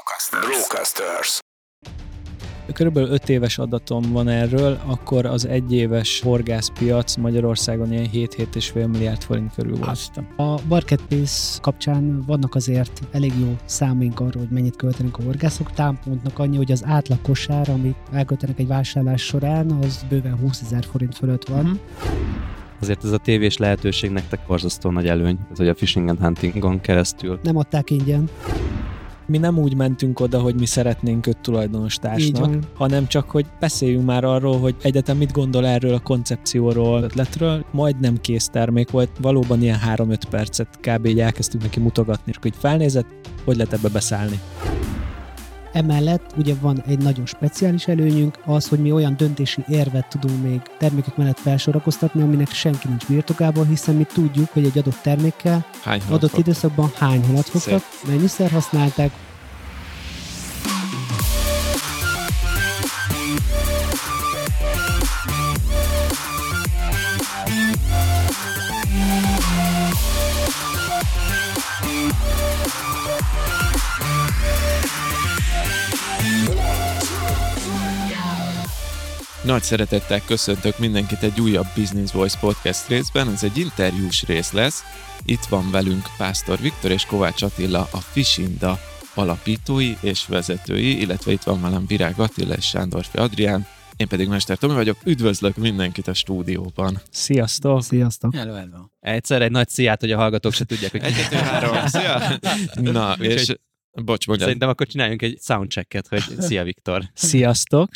Brocasters. Brocasters. Körülbelül 5 éves adatom van erről, akkor az egyéves horgászpiac Magyarországon ilyen 7-7,5 milliárd forint körül volt. A marketplace kapcsán vannak azért elég jó számaink arról, hogy mennyit költenek a horgászok. Támpontnak annyi, hogy az átlag kosár, amit elköltenek egy vásárlás során, az bőven 20 ezer forint fölött van. Uh-huh. Azért ez a tévés lehetőség nektek borzasztó nagy előny, ez, hogy a Fishing and Huntingon keresztül. Nem adták ingyen mi nem úgy mentünk oda, hogy mi szeretnénk öt tulajdonos társnak, hanem csak, hogy beszéljünk már arról, hogy egyetem mit gondol erről a koncepcióról, ötletről. Majdnem kész termék volt, valóban ilyen 3-5 percet kb. így elkezdtük neki mutogatni, hogy felnézett, hogy lehet ebbe beszállni. Emellett ugye van egy nagyon speciális előnyünk, az, hogy mi olyan döntési érvet tudunk még termékek mellett felsorakoztatni, aminek senki nincs birtokában, hiszen mi tudjuk, hogy egy adott termékkel hány adott fog? időszakban hány halat fogtak, mennyiszer használták, Nagy szeretettel köszöntök mindenkit egy újabb Business Voice podcast részben. Ez egy interjús rész lesz. Itt van velünk Pásztor Viktor és Kovács Attila, a Fishinda alapítói és vezetői, illetve itt van velem Virág Attila és Sándorfi Adrián. Én pedig Mester Tomi vagyok, üdvözlök mindenkit a stúdióban. Sziasztok! Sziasztok! Hello, hello. Egyszer egy nagy sziát, hogy a hallgatók se tudják, hogy egy, kettő, három, szia! Na, és bocs, mondjam. Szerintem akkor csináljunk egy soundchecket, hogy szia Viktor. Sziasztok!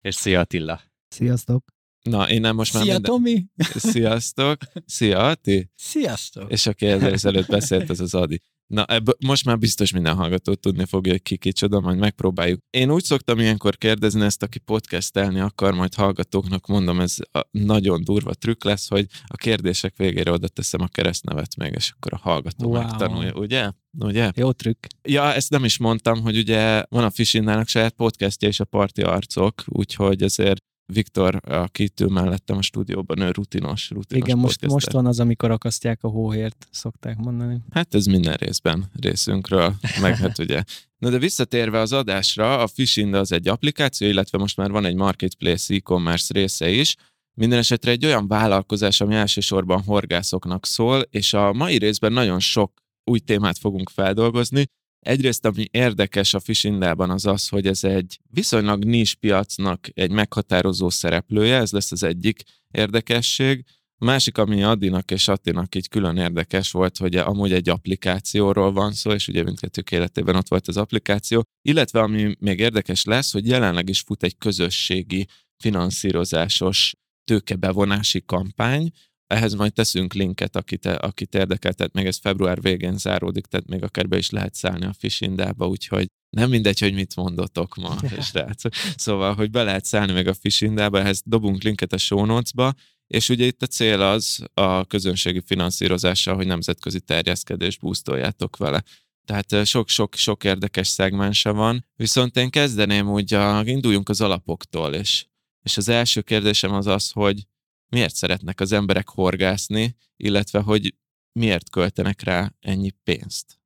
És szia Attila. Sziasztok! Na, én nem most már Szia, minden... Tomi! Sziasztok! Szia, Ati! Sziasztok! És aki ezzel ezelőtt beszélt, az az Adi. Na, ebből most már biztos minden hallgató tudni fogja, hogy ki kicsoda, majd megpróbáljuk. Én úgy szoktam ilyenkor kérdezni ezt, aki podcastelni akar, majd hallgatóknak mondom, ez a nagyon durva trükk lesz, hogy a kérdések végére oda teszem a keresztnevet még, és akkor a hallgató wow. megtanulja, ugye? Ugye? Jó trükk. Ja, ezt nem is mondtam, hogy ugye van a Fishindának saját podcastja és a Parti Arcok, úgyhogy ezért Viktor, aki itt ül mellettem a stúdióban, ő rutinos, rutinos Igen, most, most van az, amikor akasztják a hóhért, szokták mondani. Hát ez minden részben részünkről, meg hát ugye. Na de visszatérve az adásra, a Fishind az egy applikáció, illetve most már van egy marketplace e-commerce része is, minden esetre egy olyan vállalkozás, ami elsősorban horgászoknak szól, és a mai részben nagyon sok új témát fogunk feldolgozni, Egyrészt, ami érdekes a Fishindában az az, hogy ez egy viszonylag nis piacnak egy meghatározó szereplője, ez lesz az egyik érdekesség. A másik, ami Adinak és Attinak így külön érdekes volt, hogy amúgy egy applikációról van szó, és ugye mindkettők életében ott volt az applikáció, illetve ami még érdekes lesz, hogy jelenleg is fut egy közösségi finanszírozásos tőkebevonási kampány, ehhez majd teszünk linket, akit, akit érdekel, tehát még ez február végén záródik, tehát még akár be is lehet szállni a Fishindába, úgyhogy nem mindegy, hogy mit mondotok ma, srácok. Szóval, hogy be lehet szállni még a Fishindába, ehhez dobunk linket a show notes-ba, és ugye itt a cél az a közönségi finanszírozással, hogy nemzetközi terjeszkedést búztoljátok vele. Tehát sok-sok-sok érdekes szegmense van. Viszont én kezdeném úgy, a, induljunk az alapoktól, és, és az első kérdésem az az, hogy miért szeretnek az emberek horgászni, illetve hogy miért költenek rá ennyi pénzt?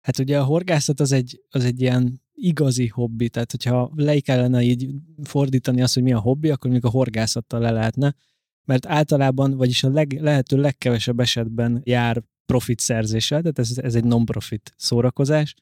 Hát ugye a horgászat az egy, az egy ilyen igazi hobbi, tehát hogyha le kellene így fordítani azt, hogy mi a hobbi, akkor még a horgászattal le lehetne, mert általában, vagyis a leg, lehető legkevesebb esetben jár profit szerzéssel, tehát ez, ez egy non-profit szórakozás,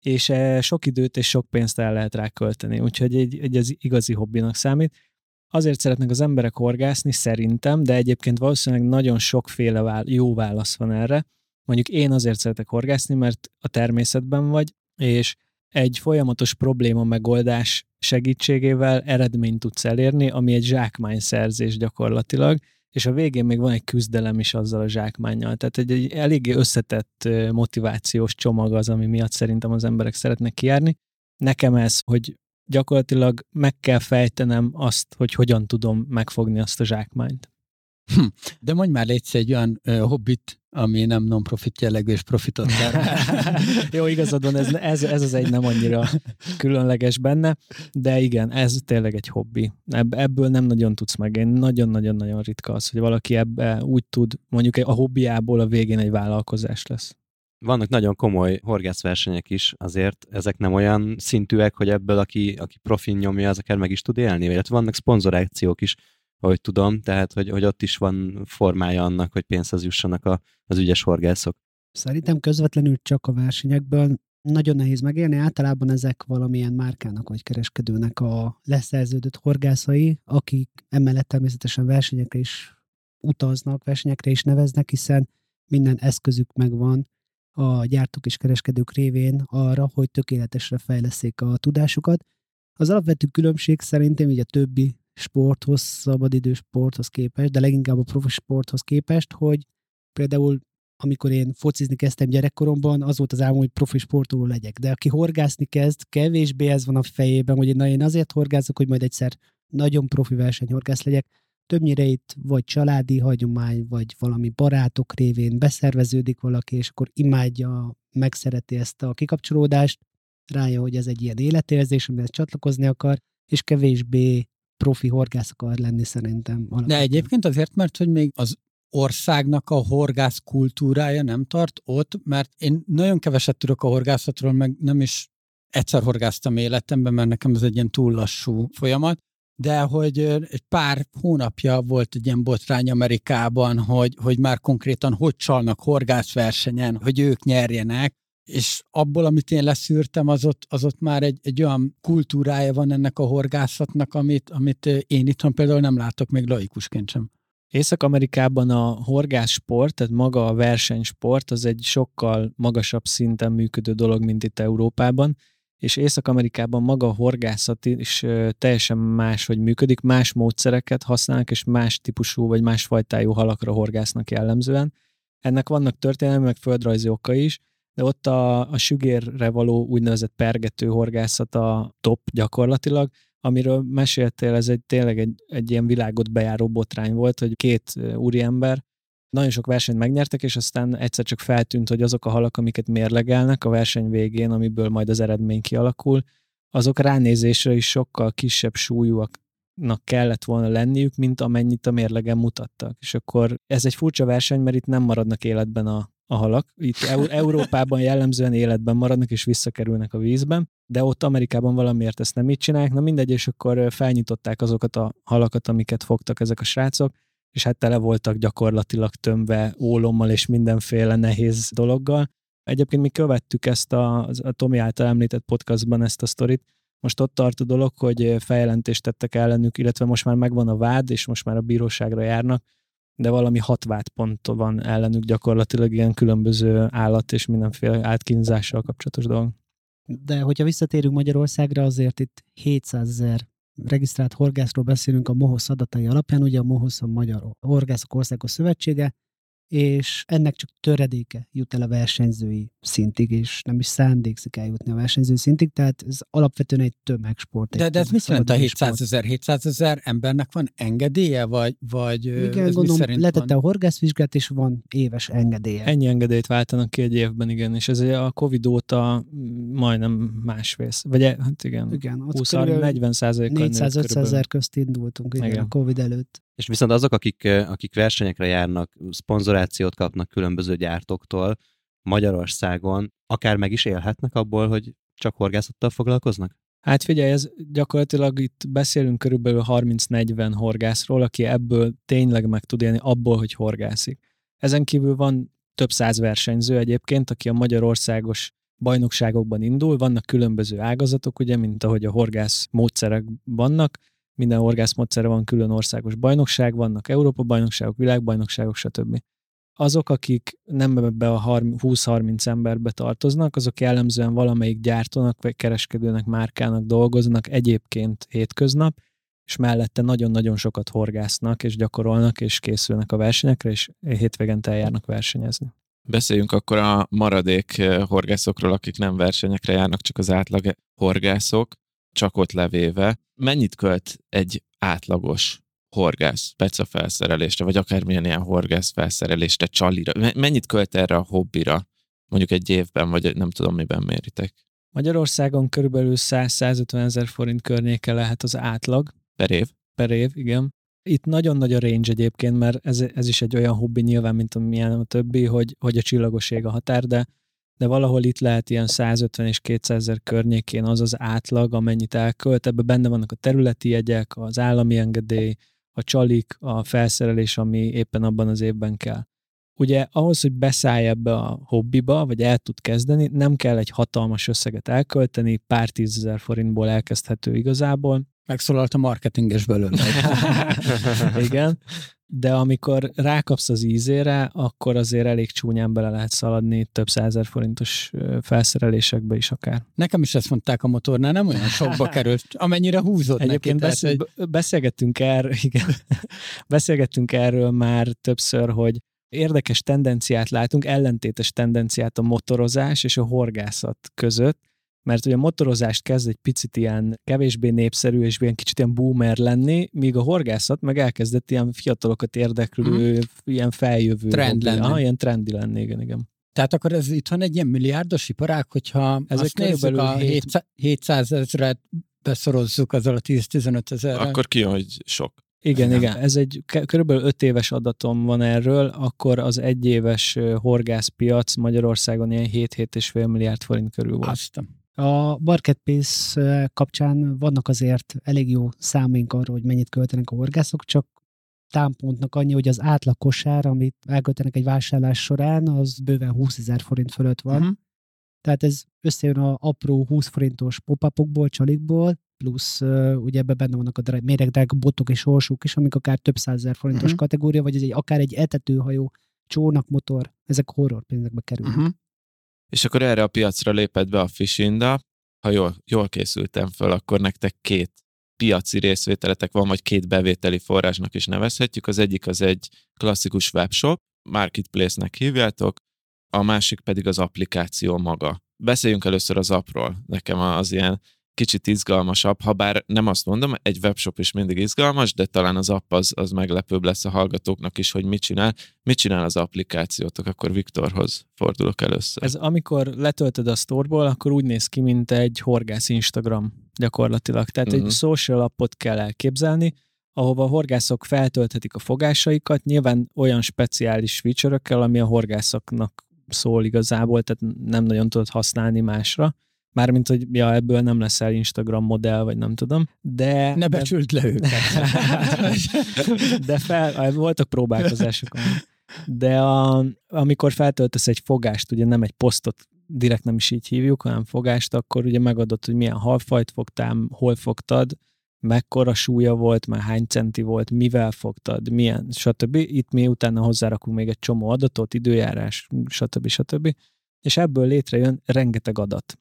és eh, sok időt és sok pénzt el lehet rá költeni, úgyhogy egy, egy az igazi hobbinak számít. Azért szeretnek az emberek horgászni, szerintem, de egyébként valószínűleg nagyon sokféle jó válasz van erre. Mondjuk én azért szeretek horgászni, mert a természetben vagy, és egy folyamatos probléma megoldás segítségével eredményt tudsz elérni, ami egy zsákmányszerzés gyakorlatilag, és a végén még van egy küzdelem is azzal a zsákmányjal. Tehát egy, egy eléggé összetett motivációs csomag az, ami miatt szerintem az emberek szeretnek kijárni. Nekem ez, hogy gyakorlatilag meg kell fejtenem azt, hogy hogyan tudom megfogni azt a zsákmányt. Hm, de mondj már egyszer egy olyan uh, hobbit, ami nem non-profit jellegű és profitot termel. Jó, igazad van, ez, ez, ez az egy nem annyira különleges benne, de igen, ez tényleg egy hobbi. Ebb, ebből nem nagyon tudsz meg. Én nagyon-nagyon-nagyon ritka az, hogy valaki ebbe úgy tud, mondjuk a hobbiából a végén egy vállalkozás lesz. Vannak nagyon komoly horgászversenyek is, azért ezek nem olyan szintűek, hogy ebből aki, aki profin nyomja, az akár meg is tud élni, vagy vannak szponzorációk is, ahogy tudom, tehát hogy, hogy ott is van formája annak, hogy pénzhez jussanak a, az ügyes horgászok. Szerintem közvetlenül csak a versenyekből nagyon nehéz megélni. Általában ezek valamilyen márkának vagy kereskedőnek a leszerződött horgászai, akik emellett természetesen versenyekre is utaznak, versenyekre is neveznek, hiszen minden eszközük megvan a gyártók és kereskedők révén arra, hogy tökéletesre fejleszék a tudásukat. Az alapvető különbség szerintem így a többi sporthoz, szabadidős sporthoz képest, de leginkább a profi sporthoz képest, hogy például amikor én focizni kezdtem gyerekkoromban, az volt az álmom, hogy profi sportoló legyek. De aki horgászni kezd, kevésbé ez van a fejében, hogy na én azért horgászok, hogy majd egyszer nagyon profi versenyhorgász legyek. Többnyire itt vagy családi hagyomány, vagy valami barátok révén beszerveződik valaki, és akkor imádja, megszereti ezt a kikapcsolódást, rája, hogy ez egy ilyen életérzés, amihez csatlakozni akar, és kevésbé profi horgász akar lenni szerintem. Alapvetően. De egyébként azért, mert hogy még az országnak a horgász kultúrája nem tart ott, mert én nagyon keveset tudok a horgászatról, meg nem is egyszer horgáztam életemben, mert nekem ez egy ilyen túl lassú folyamat, de hogy egy pár hónapja volt egy ilyen botrány Amerikában, hogy, hogy már konkrétan hogy csalnak horgászversenyen, hogy ők nyerjenek, és abból, amit én leszűrtem, az ott, az ott már egy, egy olyan kultúrája van ennek a horgászatnak, amit, amit én itthon például nem látok még laikusként sem. Észak-Amerikában a horgászsport, tehát maga a versenysport, az egy sokkal magasabb szinten működő dolog, mint itt Európában, és Észak-Amerikában maga a horgászat is teljesen más, hogy működik, más módszereket használnak, és más típusú vagy más fajtájú halakra horgásznak jellemzően. Ennek vannak történelmi, meg földrajzi oka is, de ott a, a sügérre való úgynevezett pergető horgászat a top gyakorlatilag, amiről meséltél, ez egy tényleg egy, egy ilyen világot bejáró botrány volt, hogy két úriember nagyon sok versenyt megnyertek, és aztán egyszer csak feltűnt, hogy azok a halak, amiket mérlegelnek a verseny végén, amiből majd az eredmény kialakul, azok ránézésre is sokkal kisebb súlyúaknak kellett volna lenniük, mint amennyit a mérlegen mutattak. És akkor ez egy furcsa verseny, mert itt nem maradnak életben a, a halak. Itt Európában jellemzően életben maradnak és visszakerülnek a vízben, de ott Amerikában valamiért ezt nem így csinálják. Na mindegy, és akkor felnyitották azokat a halakat, amiket fogtak ezek a srácok, és hát tele voltak gyakorlatilag tömve ólommal és mindenféle nehéz dologgal. Egyébként mi követtük ezt a, a Tomi által említett podcastban ezt a sztorit, most ott tart a dolog, hogy feljelentést tettek ellenük, illetve most már megvan a vád, és most már a bíróságra járnak, de valami hat vádpont van ellenük gyakorlatilag ilyen különböző állat és mindenféle átkínzással kapcsolatos dolog. De hogyha visszatérünk Magyarországra, azért itt 700 ezer regisztrált horgászról beszélünk a MOHOSZ adatai alapján, ugye a MOHOSZ a Magyar Horgászok Országos Szövetsége, és ennek csak töredéke jut el a versenyzői szintig, és nem is szándékszik eljutni a versenyző szintig, tehát ez alapvetően egy tömegsport. De, de ez mit jelent a 700 ezer? 700 ezer embernek van engedélye, vagy, vagy igen, ez gondolom, letette van? a horgászvizsgát, és van éves engedélye. Ennyi engedélyt váltanak ki egy évben, igen, és ez a Covid óta majdnem másfél, vagy e- hát igen, igen 20-40 százalékkal 400 ezer közt indultunk igen, igen. a Covid előtt. És viszont azok, akik, akik versenyekre járnak, szponzorációt kapnak különböző gyártóktól Magyarországon, akár meg is élhetnek abból, hogy csak horgászattal foglalkoznak? Hát figyelj, ez gyakorlatilag itt beszélünk körülbelül 30-40 horgászról, aki ebből tényleg meg tud élni abból, hogy horgászik. Ezen kívül van több száz versenyző egyébként, aki a magyarországos bajnokságokban indul, vannak különböző ágazatok, ugye, mint ahogy a horgász módszerek vannak, minden horgászmódszerre van külön országos bajnokság, vannak Európa bajnokságok, világbajnokságok, stb. Azok, akik nem ebbe a 20-30 emberbe tartoznak, azok jellemzően valamelyik gyártónak vagy kereskedőnek, márkának dolgoznak egyébként hétköznap, és mellette nagyon-nagyon sokat horgásznak, és gyakorolnak, és készülnek a versenyekre, és hétvégente eljárnak versenyezni. Beszéljünk akkor a maradék eh, horgászokról, akik nem versenyekre járnak, csak az átlag horgászok csak ott levéve, mennyit költ egy átlagos horgász peca felszerelésre, vagy akármilyen ilyen horgász felszerelésre, csalira, mennyit költ erre a hobbira, mondjuk egy évben, vagy nem tudom, miben méritek? Magyarországon körülbelül 100-150 ezer forint környéke lehet az átlag. Per év? Per év, igen. Itt nagyon nagy a range egyébként, mert ez, ez is egy olyan hobbi nyilván, mint amilyen a többi, hogy, hogy a csillagos ég a határ, de de valahol itt lehet ilyen 150 és 200 ezer környékén az az átlag, amennyit elkölt. Ebben benne vannak a területi jegyek, az állami engedély, a csalik, a felszerelés, ami éppen abban az évben kell. Ugye ahhoz, hogy beszállj ebbe a hobbiba, vagy el tud kezdeni, nem kell egy hatalmas összeget elkölteni, pár tízezer forintból elkezdhető igazából. Megszólalt a marketinges belőle. Igen, de amikor rákapsz az ízére, akkor azért elég csúnyán bele lehet szaladni több százer forintos felszerelésekbe is akár. Nekem is ezt mondták a motornál, nem olyan sokba került, amennyire húzott Egyébként neki. beszél, beszélgettünk, erről, igen, beszélgettünk erről már többször, hogy érdekes tendenciát látunk, ellentétes tendenciát a motorozás és a horgászat között, mert ugye a motorozást kezd egy picit ilyen kevésbé népszerű és ilyen kicsit ilyen boomer lenni, míg a horgászat meg elkezdett ilyen fiatalokat érdeklő, mm. ilyen feljövő. Trend lenni. Aha, ilyen trendi lenni, igen, igen. Tehát akkor ez itt van egy ilyen milliárdos iparág, hogyha Ezek azt nézzük a 700 ezeret beszorozzuk azzal a 10-15 ezerrel. Akkor ki, hogy sok. Igen, nem. igen. Ez egy körülbelül öt éves adatom van erről, akkor az egyéves horgászpiac Magyarországon ilyen 7-7,5 milliárd forint körül volt. Aztán. A marketplace kapcsán vannak azért elég jó számaink arról, hogy mennyit költenek a horgászok, csak támpontnak annyi, hogy az átlag kosár, amit elköltenek egy vásárlás során, az bőven 20 ezer forint fölött van. Uh-huh. Tehát ez összejön a apró 20 forintos pop-upokból, csalikból, plusz uh, ugye ebben benne vannak a méregdrága botok és horsók is, amik akár több százezer forintos uh-huh. kategória, vagy ez egy, akár egy etetőhajó, csónakmotor, ezek horror pénzekbe kerülnek. Uh-huh. És akkor erre a piacra lépett be a Fishinda, ha jól, jól készültem föl, akkor nektek két piaci részvételetek van, vagy két bevételi forrásnak is nevezhetjük. Az egyik az egy klasszikus webshop, marketplace-nek hívjátok, a másik pedig az applikáció maga. Beszéljünk először az appról. Nekem az ilyen kicsit izgalmasabb, ha bár nem azt mondom, egy webshop is mindig izgalmas, de talán az app az, az meglepőbb lesz a hallgatóknak is, hogy mit csinál. Mit csinál az applikációtok? Akkor Viktorhoz fordulok először. Ez amikor letöltöd a storeból, akkor úgy néz ki, mint egy horgász Instagram gyakorlatilag. Tehát uh-huh. egy mhm. social appot kell elképzelni, ahova a horgászok feltölthetik a fogásaikat, nyilván olyan speciális feature ami a horgászoknak szól igazából, tehát nem nagyon tudod használni másra Mármint, hogy ja, ebből nem leszel Instagram modell, vagy nem tudom. De, ne becsült le őket. de fel, voltak próbálkozások. De a, amikor feltöltesz egy fogást, ugye nem egy posztot, direkt nem is így hívjuk, hanem fogást, akkor ugye megadod, hogy milyen halfajt fogtál, hol fogtad, mekkora súlya volt, már hány centi volt, mivel fogtad, milyen, stb. Itt mi utána hozzárakunk még egy csomó adatot, időjárás, stb. stb. És ebből létrejön rengeteg adat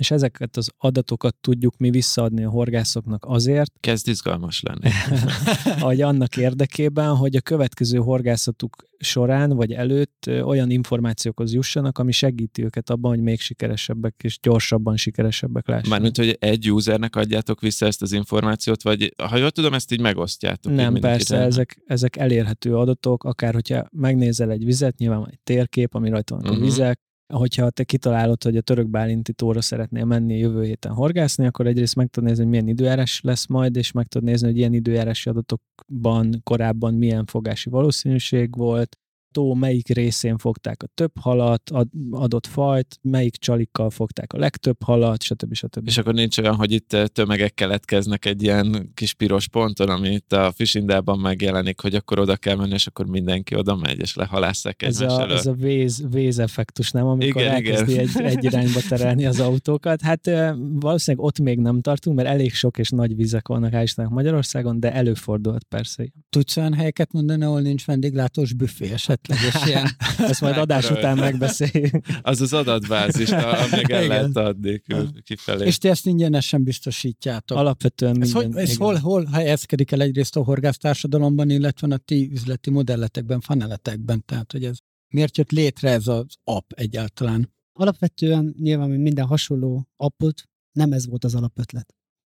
és ezeket az adatokat tudjuk mi visszaadni a horgászoknak azért. Kezd izgalmas lenni. hogy annak érdekében, hogy a következő horgászatuk során vagy előtt olyan információkhoz jussanak, ami segíti őket abban, hogy még sikeresebbek és gyorsabban sikeresebbek lássanak. Mármint, hogy egy usernek adjátok vissza ezt az információt, vagy ha jól tudom, ezt így megosztjátok. Nem, így persze, ezek, ezek elérhető adatok, akár hogyha megnézel egy vizet, nyilván egy térkép, ami rajta van uh-huh. a mhm. vizek, hogyha te kitalálod, hogy a török bálinti tóra szeretnél menni jövő héten horgászni, akkor egyrészt meg tudod nézni, hogy milyen időjárás lesz majd, és meg tudod nézni, hogy ilyen időjárási adatokban korábban milyen fogási valószínűség volt, tó melyik részén fogták a több halat, adott fajt, melyik csalikkal fogták a legtöbb halat, stb. stb. És akkor nincs olyan, hogy itt tömegek keletkeznek egy ilyen kis piros ponton, ami itt a Fisindában megjelenik, hogy akkor oda kell menni, és akkor mindenki oda megy, és lehalásszák ez a, elő. Ez a véz, vézeffektus, nem? Amikor igen, elkezdi igen. Egy, egy irányba terelni az autókat. Hát valószínűleg ott még nem tartunk, mert elég sok és nagy vizek vannak Istennek Magyarországon, de előfordult persze. Tudsz olyan helyeket mondani, ahol nincs vendéglátós büfé esetleg? Esetleges ilyen. Ezt majd adás után megbeszéljük. Az az adatbázis, amíg el lehet adni kifelé. És ti ezt ingyenesen biztosítjátok. Alapvetően ez, hogy, ez hol, hol helyezkedik el egyrészt a horgásztársadalomban, illetve a ti üzleti modelletekben, faneletekben? Tehát, hogy ez miért jött létre ez az app egyáltalán? Alapvetően nyilván, mint minden hasonló appot, nem ez volt az alapötlet.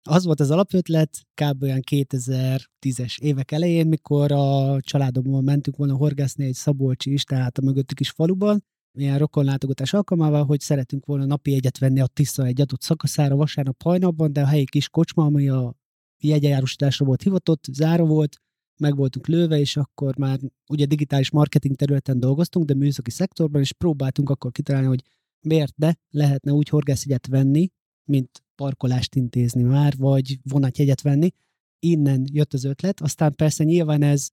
Az volt az alapötlet, kb. olyan 2010-es évek elején, mikor a családommal mentünk volna horgászni egy Szabolcsi is, tehát a mögöttük is faluban, ilyen rokonlátogatás alkalmával, hogy szeretünk volna napi egyet venni a Tisza egy adott szakaszára vasárnap hajnapban, de a helyi kis kocsma, ami a jegyejárusításra volt hivatott, záró volt, meg voltunk lőve, és akkor már ugye digitális marketing területen dolgoztunk, de műszaki szektorban, és próbáltunk akkor kitalálni, hogy miért ne lehetne úgy horgászjegyet venni, mint parkolást intézni már, vagy vonatjegyet venni. Innen jött az ötlet, aztán persze nyilván ez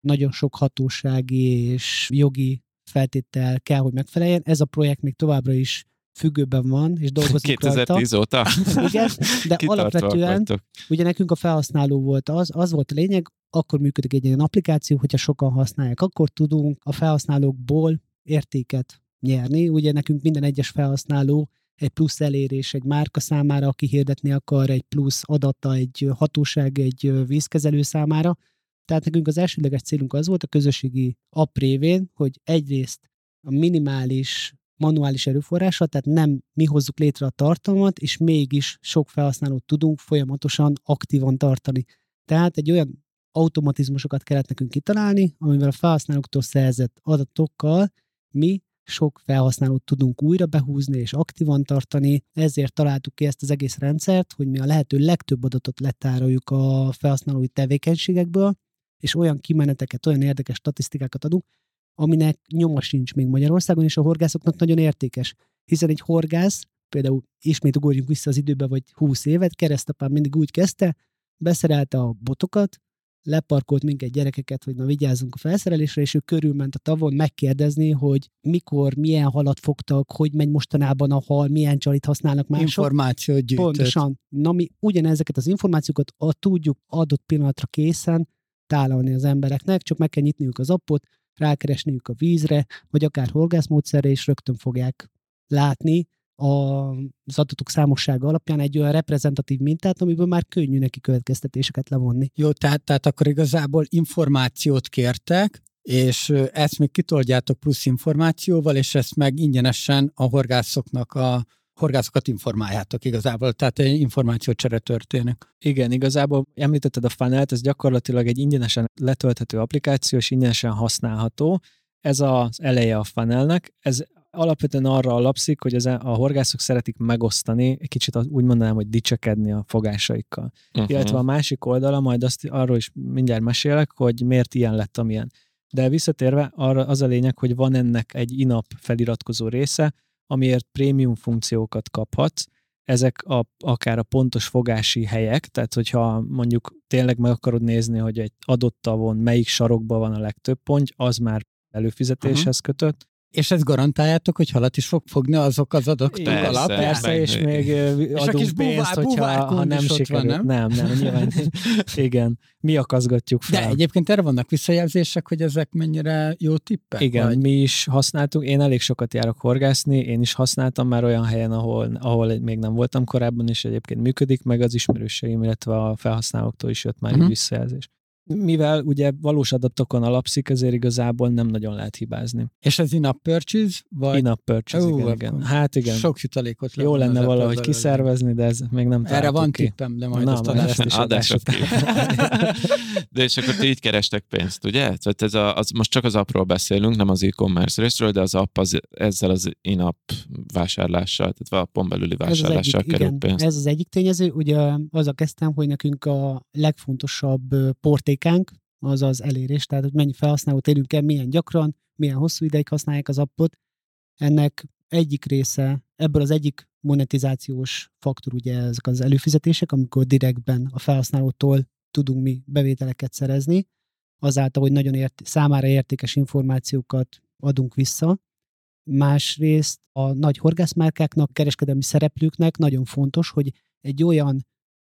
nagyon sok hatósági és jogi feltétel kell, hogy megfeleljen. Ez a projekt még továbbra is függőben van, és dolgozunk 2010 rajta. óta? Igen, de alapvetően vagytok. ugye nekünk a felhasználó volt az, az volt a lényeg, akkor működik egy ilyen applikáció, hogyha sokan használják, akkor tudunk a felhasználókból értéket nyerni. Ugye nekünk minden egyes felhasználó egy plusz elérés egy márka számára, aki hirdetni akar, egy plusz adata egy hatóság, egy vízkezelő számára. Tehát nekünk az elsődleges célunk az volt a közösségi app révén, hogy egyrészt a minimális manuális erőforrása, tehát nem mi hozzuk létre a tartalmat, és mégis sok felhasználót tudunk folyamatosan aktívan tartani. Tehát egy olyan automatizmusokat kellett nekünk kitalálni, amivel a felhasználóktól szerzett adatokkal mi sok felhasználót tudunk újra behúzni és aktívan tartani, ezért találtuk ki ezt az egész rendszert, hogy mi a lehető legtöbb adatot letároljuk a felhasználói tevékenységekből, és olyan kimeneteket, olyan érdekes statisztikákat adunk, aminek nyoma sincs még Magyarországon, és a horgászoknak nagyon értékes. Hiszen egy horgász, például ismét ugorjunk vissza az időbe, vagy 20 évet, keresztapám mindig úgy kezdte, beszerelte a botokat, leparkolt minket gyerekeket, hogy na vigyázzunk a felszerelésre, és ő körülment a tavon megkérdezni, hogy mikor, milyen halat fogtak, hogy megy mostanában a hal, milyen csalit használnak mások. Információt gyűjtött. Pontosan. Na mi ugyanezeket az információkat a tudjuk adott pillanatra készen tálalni az embereknek, csak meg kell nyitniuk az appot, rákeresniük a vízre, vagy akár horgászmódszerre, és rögtön fogják látni az adatok számossága alapján egy olyan reprezentatív mintát, amiből már könnyű neki következtetéseket levonni. Jó, tehát, tehát akkor igazából információt kértek, és ezt még kitoldjátok plusz információval, és ezt meg ingyenesen a horgászoknak a horgászokat informáljátok igazából, tehát egy információcsere történik. Igen, igazából említetted a funnelt, ez gyakorlatilag egy ingyenesen letölthető applikáció, és ingyenesen használható. Ez az eleje a funnelnek. Ez alapvetően arra alapszik, hogy az, a horgászok szeretik megosztani, egy kicsit úgy mondanám, hogy dicsekedni a fogásaikkal. Uh-huh. Illetve a másik oldala, majd azt arról is mindjárt mesélek, hogy miért ilyen lett, amilyen. De visszatérve, arra az a lényeg, hogy van ennek egy inap feliratkozó része, amiért prémium funkciókat kaphatsz, ezek a, akár a pontos fogási helyek, tehát hogyha mondjuk tényleg meg akarod nézni, hogy egy adott tavon melyik sarokban van a legtöbb pont, az már előfizetéshez kötött. És ezt garantáljátok, hogy halat is fog fogni azok az adatok Persze, alap? Persze, meg- és még a adunk buvár- pénzt, hogyha ha nem ott van, sikerül. nem? nem, nem, nyilván. igen. Mi akaszgatjuk fel. De egyébként erre vannak visszajelzések, hogy ezek mennyire jó tippek? Igen, Vagy? mi is használtuk, én elég sokat járok horgászni, én is használtam már olyan helyen, ahol, ahol még nem voltam korábban, és egyébként működik, meg az ismerőseim, illetve a felhasználóktól is jött már uh-huh. visszajelzés. Mivel ugye valós adatokon alapszik, ezért igazából nem nagyon lehet hibázni. És ez in-app purchase? Vagy In-app purchase, Ó, igen, igen. Hát igen, sok jutalékot jó lenne valahogy kiszervezni, de ez még nem Erre van ki. tippem, de majd Na, azt majd adás ezt is Adás után. De és akkor ti így kerestek pénzt, ugye? Tehát ez a, az, most csak az appról beszélünk, nem az e-commerce részről, de az app az, ezzel az in-app vásárlással, tehát appon belüli az vásárlással egyik, kerül igen, pénzt. ez az egyik tényező. Ugye azzal kezdtem, hogy nekünk a legfontosabb ö, portékánk az az elérés, tehát hogy mennyi felhasználót érünk el, milyen gyakran, milyen hosszú ideig használják az appot. Ennek egyik része, ebből az egyik monetizációs faktor ugye ezek az előfizetések, amikor direktben a felhasználótól tudunk mi bevételeket szerezni, azáltal, hogy nagyon ért, számára értékes információkat adunk vissza. Másrészt a nagy horgászmárkáknak, kereskedelmi szereplőknek nagyon fontos, hogy egy olyan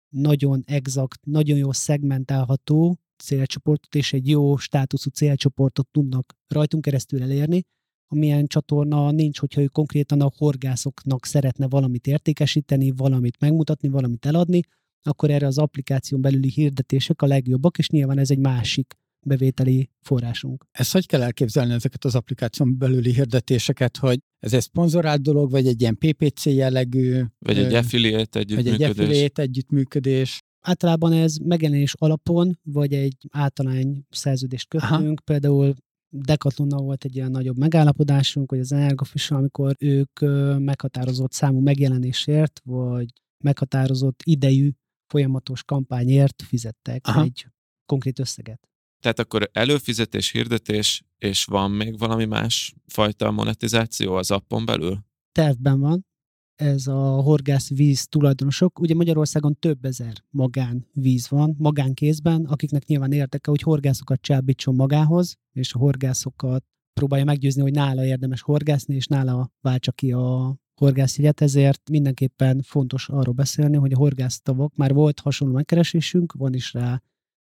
nagyon exakt, nagyon jó szegmentálható célcsoportot és egy jó státuszú célcsoportot tudnak rajtunk keresztül elérni, amilyen csatorna nincs, hogyha ő konkrétan a horgászoknak szeretne valamit értékesíteni, valamit megmutatni, valamit eladni, akkor erre az applikáción belüli hirdetések a legjobbak, és nyilván ez egy másik bevételi forrásunk. Ezt hogy kell elképzelni ezeket az applikáción belüli hirdetéseket, hogy ez egy szponzorált dolog, vagy egy ilyen PPC jellegű, Vagy egy affiliate vagy egy együttműködés. affiliate együttműködés. Általában ez megjelenés alapon, vagy egy általány szerződést kötünk, például Decathlonnal volt egy ilyen nagyobb megállapodásunk, hogy az Energifissal, amikor ők meghatározott számú megjelenésért, vagy meghatározott idejű folyamatos kampányért fizettek Aha. egy konkrét összeget. Tehát akkor előfizetés, hirdetés, és van még valami más fajta monetizáció az appon belül? tervben van, ez a horgász víz tulajdonosok. Ugye Magyarországon több ezer magán víz van, magánkézben, akiknek nyilván érdeke, hogy horgászokat csábítson magához, és a horgászokat próbálja meggyőzni, hogy nála érdemes horgászni, és nála váltsa ki a horgászjegyet, ezért mindenképpen fontos arról beszélni, hogy a horgásztavok már volt hasonló megkeresésünk, van is rá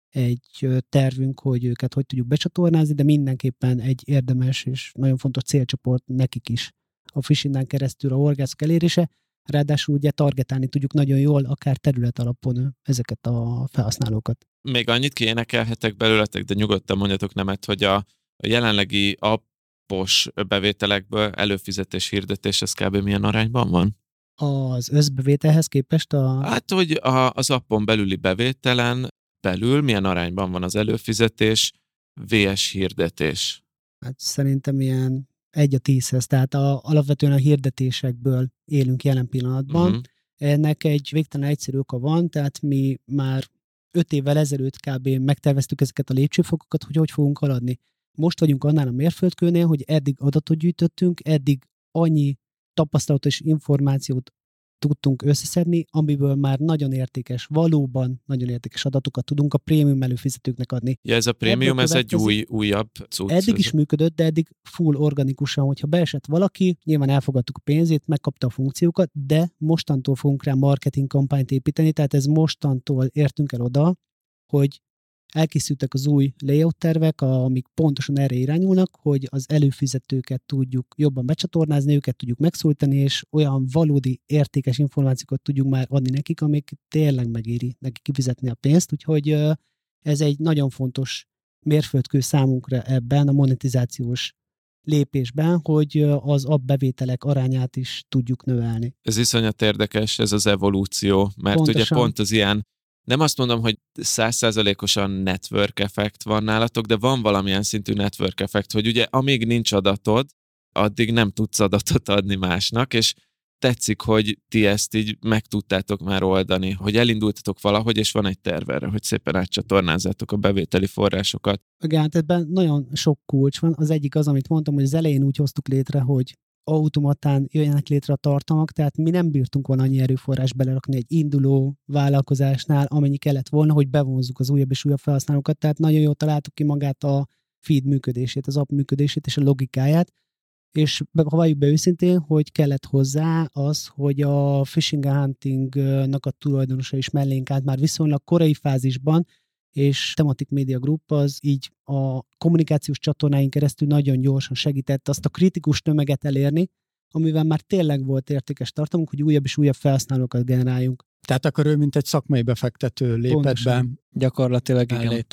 egy tervünk, hogy őket hogy tudjuk becsatornázni, de mindenképpen egy érdemes és nagyon fontos célcsoport nekik is a phishingen keresztül a horgászok elérése, ráadásul ugye targetálni tudjuk nagyon jól, akár terület alapon ezeket a felhasználókat. Még annyit kiénekelhetek belőletek, de nyugodtan mondjatok nemet, hogy a jelenlegi appos bevételekből előfizetés hirdetés, ez kb. milyen arányban van? Az összbevételhez képest a... Hát, hogy a, az appon belüli bevételen belül milyen arányban van az előfizetés, VS hirdetés? Hát szerintem ilyen egy a tízhez, tehát a, alapvetően a hirdetésekből élünk jelen pillanatban. Uh-huh. Ennek egy végtelen egyszerű oka van, tehát mi már öt évvel ezelőtt kb. megterveztük ezeket a lépcsőfokokat, hogy hogy fogunk haladni. Most vagyunk annál a mérföldkőnél, hogy eddig adatot gyűjtöttünk, eddig annyi tapasztalatot és információt tudtunk összeszedni, amiből már nagyon értékes, valóban nagyon értékes adatokat tudunk a prémium előfizetőknek adni. Ja, ez a prémium, ez egy új, újabb cucc. Eddig is működött, de eddig full organikusan, hogyha beesett valaki, nyilván elfogadtuk a pénzét, megkapta a funkciókat, de mostantól fogunk rá marketing kampányt építeni, tehát ez mostantól értünk el oda, hogy elkészültek az új layout tervek, amik pontosan erre irányulnak, hogy az előfizetőket tudjuk jobban becsatornázni, őket tudjuk megszólítani, és olyan valódi értékes információkat tudjuk már adni nekik, amik tényleg megéri neki kifizetni a pénzt, úgyhogy ez egy nagyon fontos mérföldkő számunkra ebben a monetizációs lépésben, hogy az abbevételek arányát is tudjuk növelni. Ez iszonyat érdekes, ez az evolúció, mert Pontosan. ugye pont az ilyen nem azt mondom, hogy százszázalékosan network effekt van nálatok, de van valamilyen szintű network effekt, hogy ugye amíg nincs adatod, addig nem tudsz adatot adni másnak, és tetszik, hogy ti ezt így meg tudtátok már oldani, hogy elindultatok valahogy, és van egy terv erre, hogy szépen átcsatornázzátok a bevételi forrásokat. Igen, hát ebben nagyon sok kulcs van. Az egyik az, amit mondtam, hogy az elején úgy hoztuk létre, hogy automatán jöjjenek létre a tartalmak, tehát mi nem bírtunk volna annyi erőforrás belerakni egy induló vállalkozásnál, amennyi kellett volna, hogy bevonzuk az újabb és újabb felhasználókat, tehát nagyon jól találtuk ki magát a feed működését, az app működését és a logikáját, és valljuk be őszintén, hogy kellett hozzá az, hogy a phishing huntingnak a tulajdonosa is mellénk állt már viszonylag korai fázisban, és Thematic Media Group az így a kommunikációs csatornáink keresztül nagyon gyorsan segített azt a kritikus tömeget elérni, amivel már tényleg volt értékes tartalmunk, hogy újabb és újabb felhasználókat generáljunk. Tehát akkor ő mint egy szakmai befektető lépett Pontosan. be. Gyakorlatilag igen.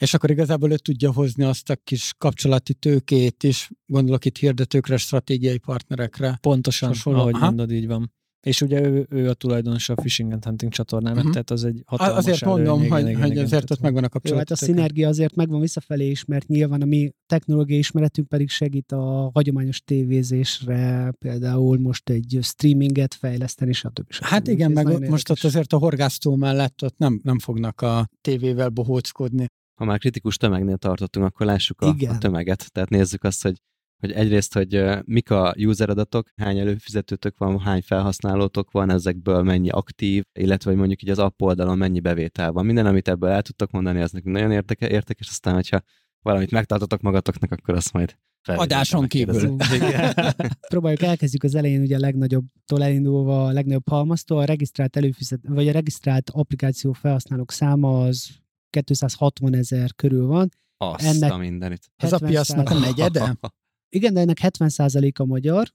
És akkor igazából ő tudja hozni azt a kis kapcsolati tőkét is, gondolok itt hirdetőkre, stratégiai partnerekre. Pontosan, Hasonló. ahogy Aha. mondod, így van. És ugye ő, ő a tulajdonos a Fishing and Hunting csatornának, uh-huh. tehát az egy hatalmas Azért előny, mondom, igen, hogy, igen, hogy igen, azért ott megvan a kapcsolat. Hát a szinergia azért megvan visszafelé is, mert nyilván a mi technológiai ismeretünk pedig segít a hagyományos tévézésre, például most egy streaminget fejleszteni, stb. stb. Hát igen, meg most érdekes. ott azért a horgásztó mellett ott nem, nem fognak a tévével bohóckodni. Ha már kritikus tömegnél tartottunk, akkor lássuk a, a tömeget. Tehát nézzük azt, hogy hogy egyrészt, hogy mik a user adatok, hány előfizetőtök van, hány felhasználótok van, ezekből mennyi aktív, illetve hogy mondjuk így az app oldalon mennyi bevétel van. Minden, amit ebből el tudtok mondani, az nekünk nagyon értéke, értékes, aztán, hogyha valamit megtartotok magatoknak, akkor azt majd Adáson kívül. Próbáljuk elkezdjük az elején ugye a legnagyobbtól elindulva a legnagyobb halmaztól, a regisztrált előfizet, vagy a regisztrált applikáció felhasználók száma az 260 ezer körül van. Azt Ennek a mindenit. Ez a piacnak a negyede? Igen, de ennek 70%-a magyar,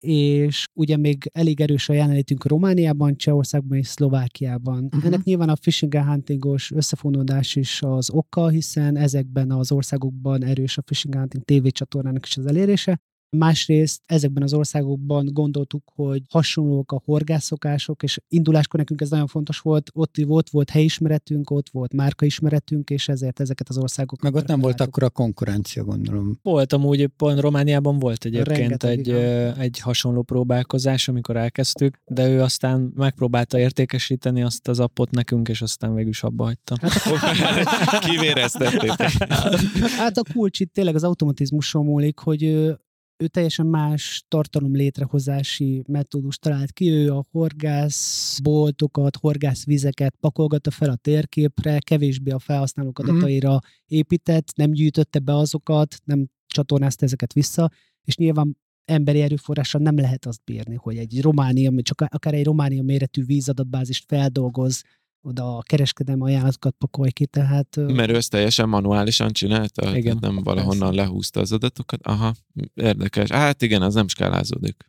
és ugye még elég erős a jelenlétünk Romániában, Csehországban és Szlovákiában. Uh-huh. Ennek nyilván a phishing huntingos összefonódás is az oka, hiszen ezekben az országokban erős a phishing hunting tévécsatornának is az elérése. Másrészt ezekben az országokban gondoltuk, hogy hasonlók a horgászokások, és induláskor nekünk ez nagyon fontos volt, ott volt, volt helyismeretünk, ott volt márkaismeretünk, és ezért ezeket az országok. Meg ott nem volt akkor a konkurencia, gondolom. Volt amúgy, pont Romániában volt egyébként egy, egy hasonló próbálkozás, amikor elkezdtük, de ő aztán megpróbálta értékesíteni azt az appot nekünk, és aztán végül is abba hagyta. Kivéreztettétek. Hát a kulcs itt tényleg az automatizmuson múlik, hogy ő teljesen más tartalom létrehozási metódus talált ki. Ő a horgászboltokat, horgászvizeket pakolgatta fel a térképre, kevésbé a felhasználók Mhm. adataira épített, nem gyűjtötte be azokat, nem csatornázta ezeket vissza, és nyilván emberi erőforrással nem lehet azt bírni, hogy egy Románia, csak akár egy Románia méretű vízadatbázist feldolgoz, oda a kereskedelmi ajánlatokat pakolj ki, tehát... Mert ő ezt teljesen manuálisan csinálta? Igen, Tehát nem valahonnan lehúzta az adatokat? Aha, érdekes. Hát igen, az nem skálázódik.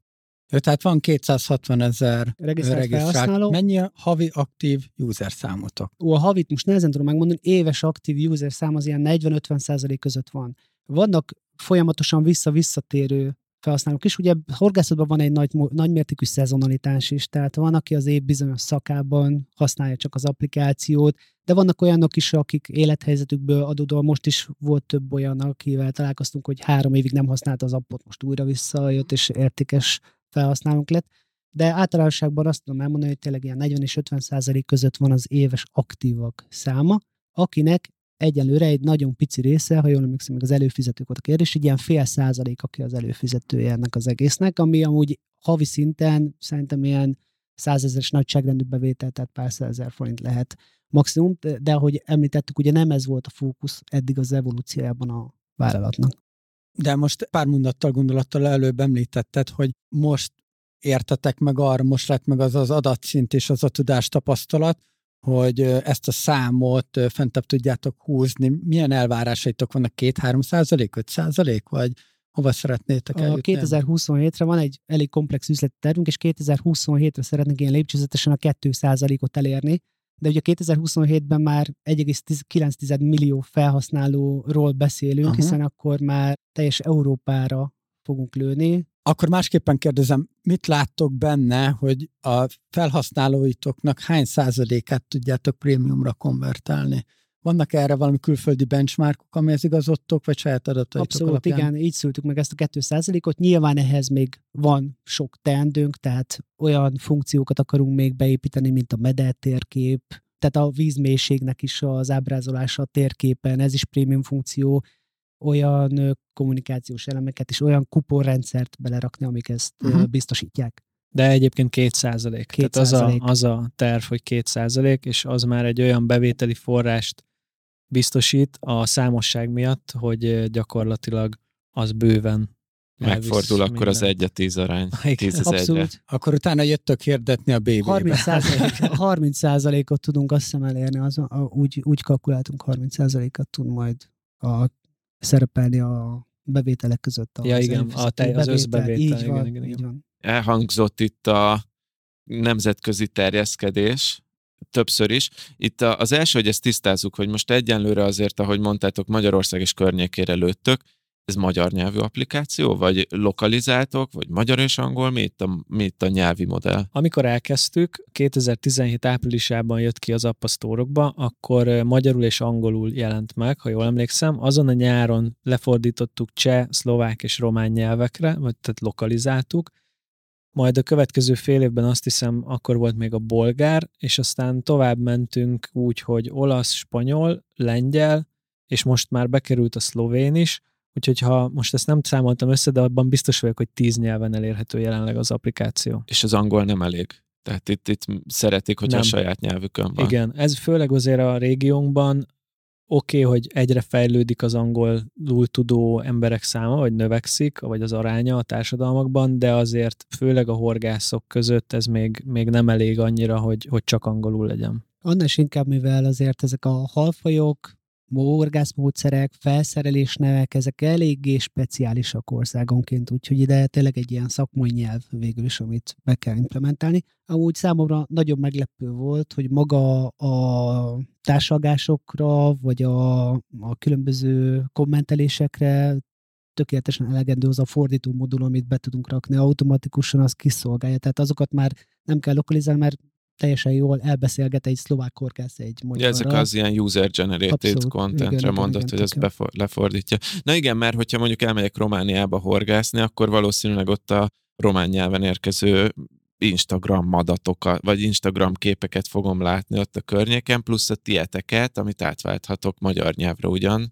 Ő, tehát van 260 ezer Regisztrált felhasználó. regisztrált. Mennyi a havi aktív user számotok? Ó, a havit most nehezen tudom megmondani, éves aktív user szám az ilyen 40-50 százalék között van. Vannak folyamatosan vissza-visszatérő felhasználók is. Ugye horgászatban van egy nagy, nagymértékű szezonalitás is, tehát van, aki az év bizonyos szakában használja csak az applikációt, de vannak olyanok is, akik élethelyzetükből adódóan most is volt több olyan, akivel találkoztunk, hogy három évig nem használta az appot, most újra visszajött, és értékes felhasználónk lett. De általánosságban azt tudom elmondani, hogy tényleg ilyen 40 és 50 százalék között van az éves aktívak száma, akinek egyelőre egy nagyon pici része, ha jól emlékszem, még az előfizetők volt a kérdés, egy ilyen fél százalék, aki az előfizetője ennek az egésznek, ami amúgy havi szinten szerintem ilyen százezeres nagyságrendű bevétel, tehát pár százezer forint lehet maximum, de, ahogy említettük, ugye nem ez volt a fókusz eddig az evolúciójában a vállalatnak. De most pár mondattal, gondolattal előbb említetted, hogy most értetek meg arra, most lett meg az az adatszint és az a tudás tapasztalat, hogy ezt a számot fentebb tudjátok húzni. Milyen elvárásaitok vannak? 2-3 százalék, 5 százalék, vagy hova szeretnétek A eljutni? 2027-re van egy elég komplex üzleti tervünk, és 2027-re szeretnénk ilyen lépcsőzetesen a 2%-ot elérni, de ugye 2027-ben már 1,9 millió felhasználóról beszélünk, Aha. hiszen akkor már teljes Európára fogunk lőni. Akkor másképpen kérdezem, mit láttok benne, hogy a felhasználóitoknak hány százalékát tudjátok prémiumra konvertálni? Vannak erre valami külföldi benchmarkok, amihez igazodtok, vagy saját adataitok Abszolút, alapján? igen, így szültük meg ezt a 2%-ot. Nyilván ehhez még van sok teendőnk, tehát olyan funkciókat akarunk még beépíteni, mint a medel térkép, tehát a vízmélységnek is az ábrázolása a térképen, ez is prémium funkció, olyan kommunikációs elemeket és olyan kuponrendszert belerakni, amik ezt uh-huh. biztosítják. De egyébként 2 százalék. Tehát az a, 2%. az a terv, hogy 2 százalék, és az már egy olyan bevételi forrást biztosít a számosság miatt, hogy gyakorlatilag az bőven Megfordul akkor az mindent. 1 10 arány. Igen. 10 az egyre. Abszolút. Akkor utána jöttök hirdetni a BB-be. 30 30%-ot tudunk azt hiszem elérni, az, a, úgy, úgy kalkuláltunk 30%-at tud majd a, szerepelni a bevételek között. Az Ja, igen, előfizető a te- az bevétel. összbevétel, Így igen, van, igen, így igen. van. elhangzott itt a nemzetközi terjeszkedés, többször is. Itt a- az első, hogy ezt tisztázzuk, hogy most egyenlőre azért, ahogy mondtátok, Magyarország és környékére lőttök, ez magyar nyelvű applikáció, vagy lokalizáltok, vagy magyar és angol, mi itt a, mi itt a nyelvi modell? Amikor elkezdtük, 2017 áprilisában jött ki az App Store-okba, akkor ö, magyarul és angolul jelent meg, ha jól emlékszem. Azon a nyáron lefordítottuk cseh, szlovák és román nyelvekre, vagy tehát lokalizáltuk. Majd a következő fél évben azt hiszem, akkor volt még a bolgár, és aztán tovább mentünk úgy, hogy olasz, spanyol, lengyel, és most már bekerült a szlovén is, úgyhogy ha most ezt nem számoltam össze, de abban biztos vagyok, hogy tíz nyelven elérhető jelenleg az applikáció. És az angol nem elég. Tehát itt, itt szeretik, hogy a Nem. saját nyelvükön van. Igen, ez főleg azért a régiónkban oké, okay, hogy egyre fejlődik az angolul tudó emberek száma, vagy növekszik, vagy az aránya a társadalmakban, de azért főleg a horgászok között ez még, még nem elég annyira, hogy, hogy csak angolul legyen. Annál is inkább, mivel azért ezek a halfajok, horgászmódszerek, felszerelésnevek, ezek eléggé speciálisak országonként, úgyhogy ide tényleg egy ilyen szakmai nyelv végül is, amit be kell implementálni. Amúgy számomra nagyon meglepő volt, hogy maga a társalgásokra, vagy a, a különböző kommentelésekre tökéletesen elegendő az a fordító modul, amit be tudunk rakni automatikusan, az kiszolgálja. Tehát azokat már nem kell lokalizálni, mert teljesen jól elbeszélget egy szlovák horgász egy Ja, magyarra. ezek az ilyen user-generated contentre mondott, igen, hogy ez tök jó. befor- lefordítja. Na igen, mert hogyha mondjuk elmegyek Romániába horgászni, akkor valószínűleg ott a román nyelven érkező Instagram adatokat, vagy Instagram képeket fogom látni ott a környéken, plusz a tieteket, amit átválthatok magyar nyelvre ugyan,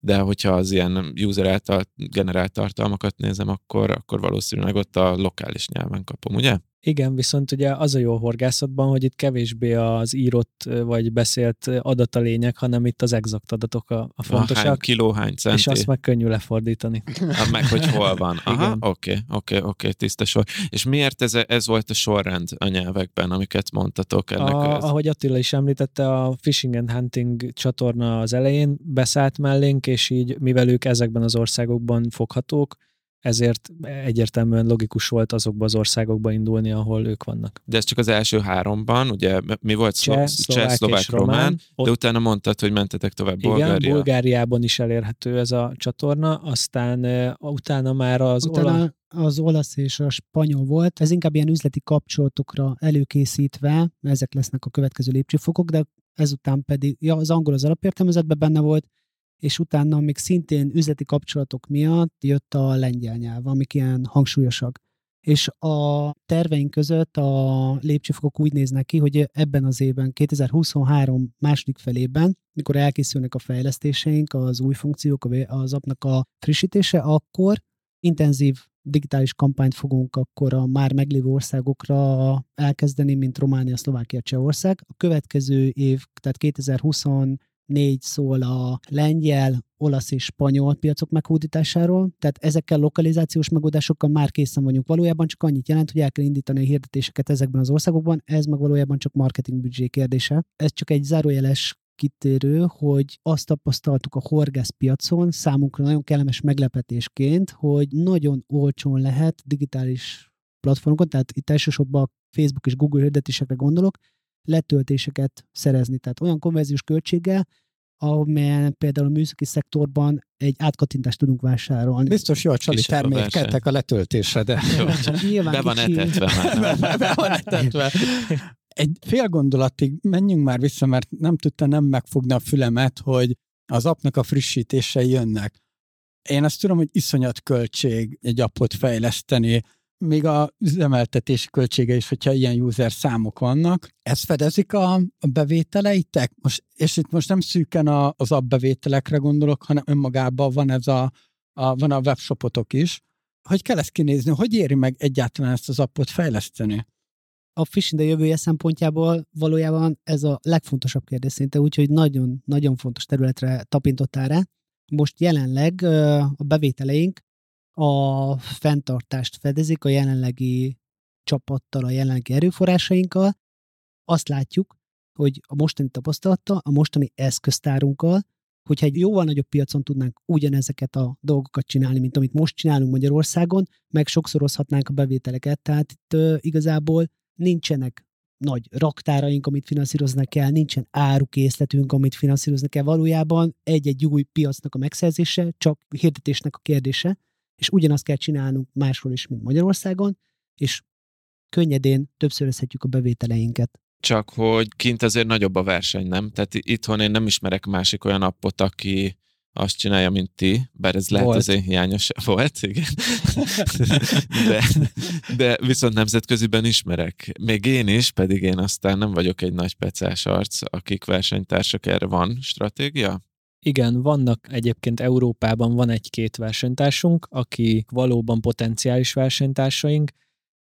de hogyha az ilyen user által generált tartalmakat nézem, akkor, akkor valószínűleg ott a lokális nyelven kapom, ugye? Igen, viszont ugye az a jó horgászatban, hogy itt kevésbé az írott vagy beszélt adat a lényeg, hanem itt az exakt adatok a, a fontosak. Hány kiló, hány centi. És azt meg könnyű lefordítani. Ha, meg, hogy hol van. Aha, oké, oké, oké, tiszta sor. És miért ez, ez volt a sorrend a nyelvekben, amiket mondtatok? Ennek a. Ahogy Attila is említette, a Fishing and Hunting csatorna az elején beszállt mellénk, és így, mivel ők ezekben az országokban foghatók, ezért egyértelműen logikus volt azokba az országokba indulni, ahol ők vannak. De ez csak az első háromban, ugye mi volt? Cseh, szlovák, szlovák és román, román ott... de utána mondtad, hogy mentetek tovább Bulgária. Igen, Bulgáriában is elérhető ez a csatorna, aztán uh, utána már az utána olasz... az olasz és a spanyol volt, ez inkább ilyen üzleti kapcsolatokra előkészítve, ezek lesznek a következő lépcsőfokok, de ezután pedig, ja, az angol az alapértelmezetben benne volt, és utána még szintén üzleti kapcsolatok miatt jött a lengyel nyelv, amik ilyen hangsúlyosak. És a terveink között a lépcsőfokok úgy néznek ki, hogy ebben az évben, 2023 második felében, mikor elkészülnek a fejlesztéseink, az új funkciók, az appnak a frissítése, akkor intenzív digitális kampányt fogunk akkor a már meglévő országokra elkezdeni, mint Románia, Szlovákia, Csehország. A következő év, tehát 2020 négy szól a lengyel, olasz és spanyol piacok meghódításáról, tehát ezekkel lokalizációs megoldásokkal már készen vagyunk. Valójában csak annyit jelent, hogy el kell indítani a hirdetéseket ezekben az országokban, ez meg valójában csak marketing büdzsé kérdése. Ez csak egy zárójeles kitérő, hogy azt tapasztaltuk a horgász piacon számunkra nagyon kellemes meglepetésként, hogy nagyon olcsón lehet digitális platformokon, tehát itt elsősorban Facebook és Google hirdetésekre gondolok, letöltéseket szerezni. Tehát olyan konverziós költséggel, amelyen például a műszaki szektorban egy átkattintást tudunk vásárolni. Biztos jó a csali termékeltek a letöltésre, de be van etetve már. be van etetve. Egy fél gondolatig menjünk már vissza, mert nem tudta nem megfogni a fülemet, hogy az apnak a frissítései jönnek. Én azt tudom, hogy iszonyat költség egy appot fejleszteni, még a üzemeltetési költsége is, hogyha ilyen user számok vannak. Ez fedezik a, a bevételeitek? Most, és itt most nem szűken a, az bevételekre gondolok, hanem önmagában van ez a, a, van a webshopotok is. Hogy kell ezt kinézni? Hogy éri meg egyáltalán ezt az appot fejleszteni? a phishing jövője szempontjából valójában ez a legfontosabb kérdés szinte, úgyhogy nagyon-nagyon fontos területre tapintottál rá. Most jelenleg a bevételeink a fenntartást fedezik a jelenlegi csapattal, a jelenlegi erőforrásainkkal. Azt látjuk, hogy a mostani tapasztalattal, a mostani eszköztárunkkal, hogyha egy jóval nagyobb piacon tudnánk ugyanezeket a dolgokat csinálni, mint amit most csinálunk Magyarországon, meg sokszorozhatnánk a bevételeket. Tehát itt uh, igazából nincsenek nagy raktáraink, amit finanszíroznak kell, nincsen árukészletünk, amit finanszíroznak kell. Valójában egy-egy új piacnak a megszerzése csak hirdetésnek a kérdése, és ugyanazt kell csinálnunk máshol is, mint Magyarországon, és könnyedén többszörözhetjük a bevételeinket. Csak hogy kint azért nagyobb a verseny, nem? Tehát itthon én nem ismerek másik olyan appot, aki azt csinálja, mint ti, bár ez lehet volt. azért hiányos volt, igen. De, de viszont nemzetköziben ismerek. Még én is, pedig én aztán nem vagyok egy nagy pecás arc, akik versenytársak, erre van stratégia? Igen, vannak egyébként Európában van egy-két versenytársunk, aki valóban potenciális versenytársaink,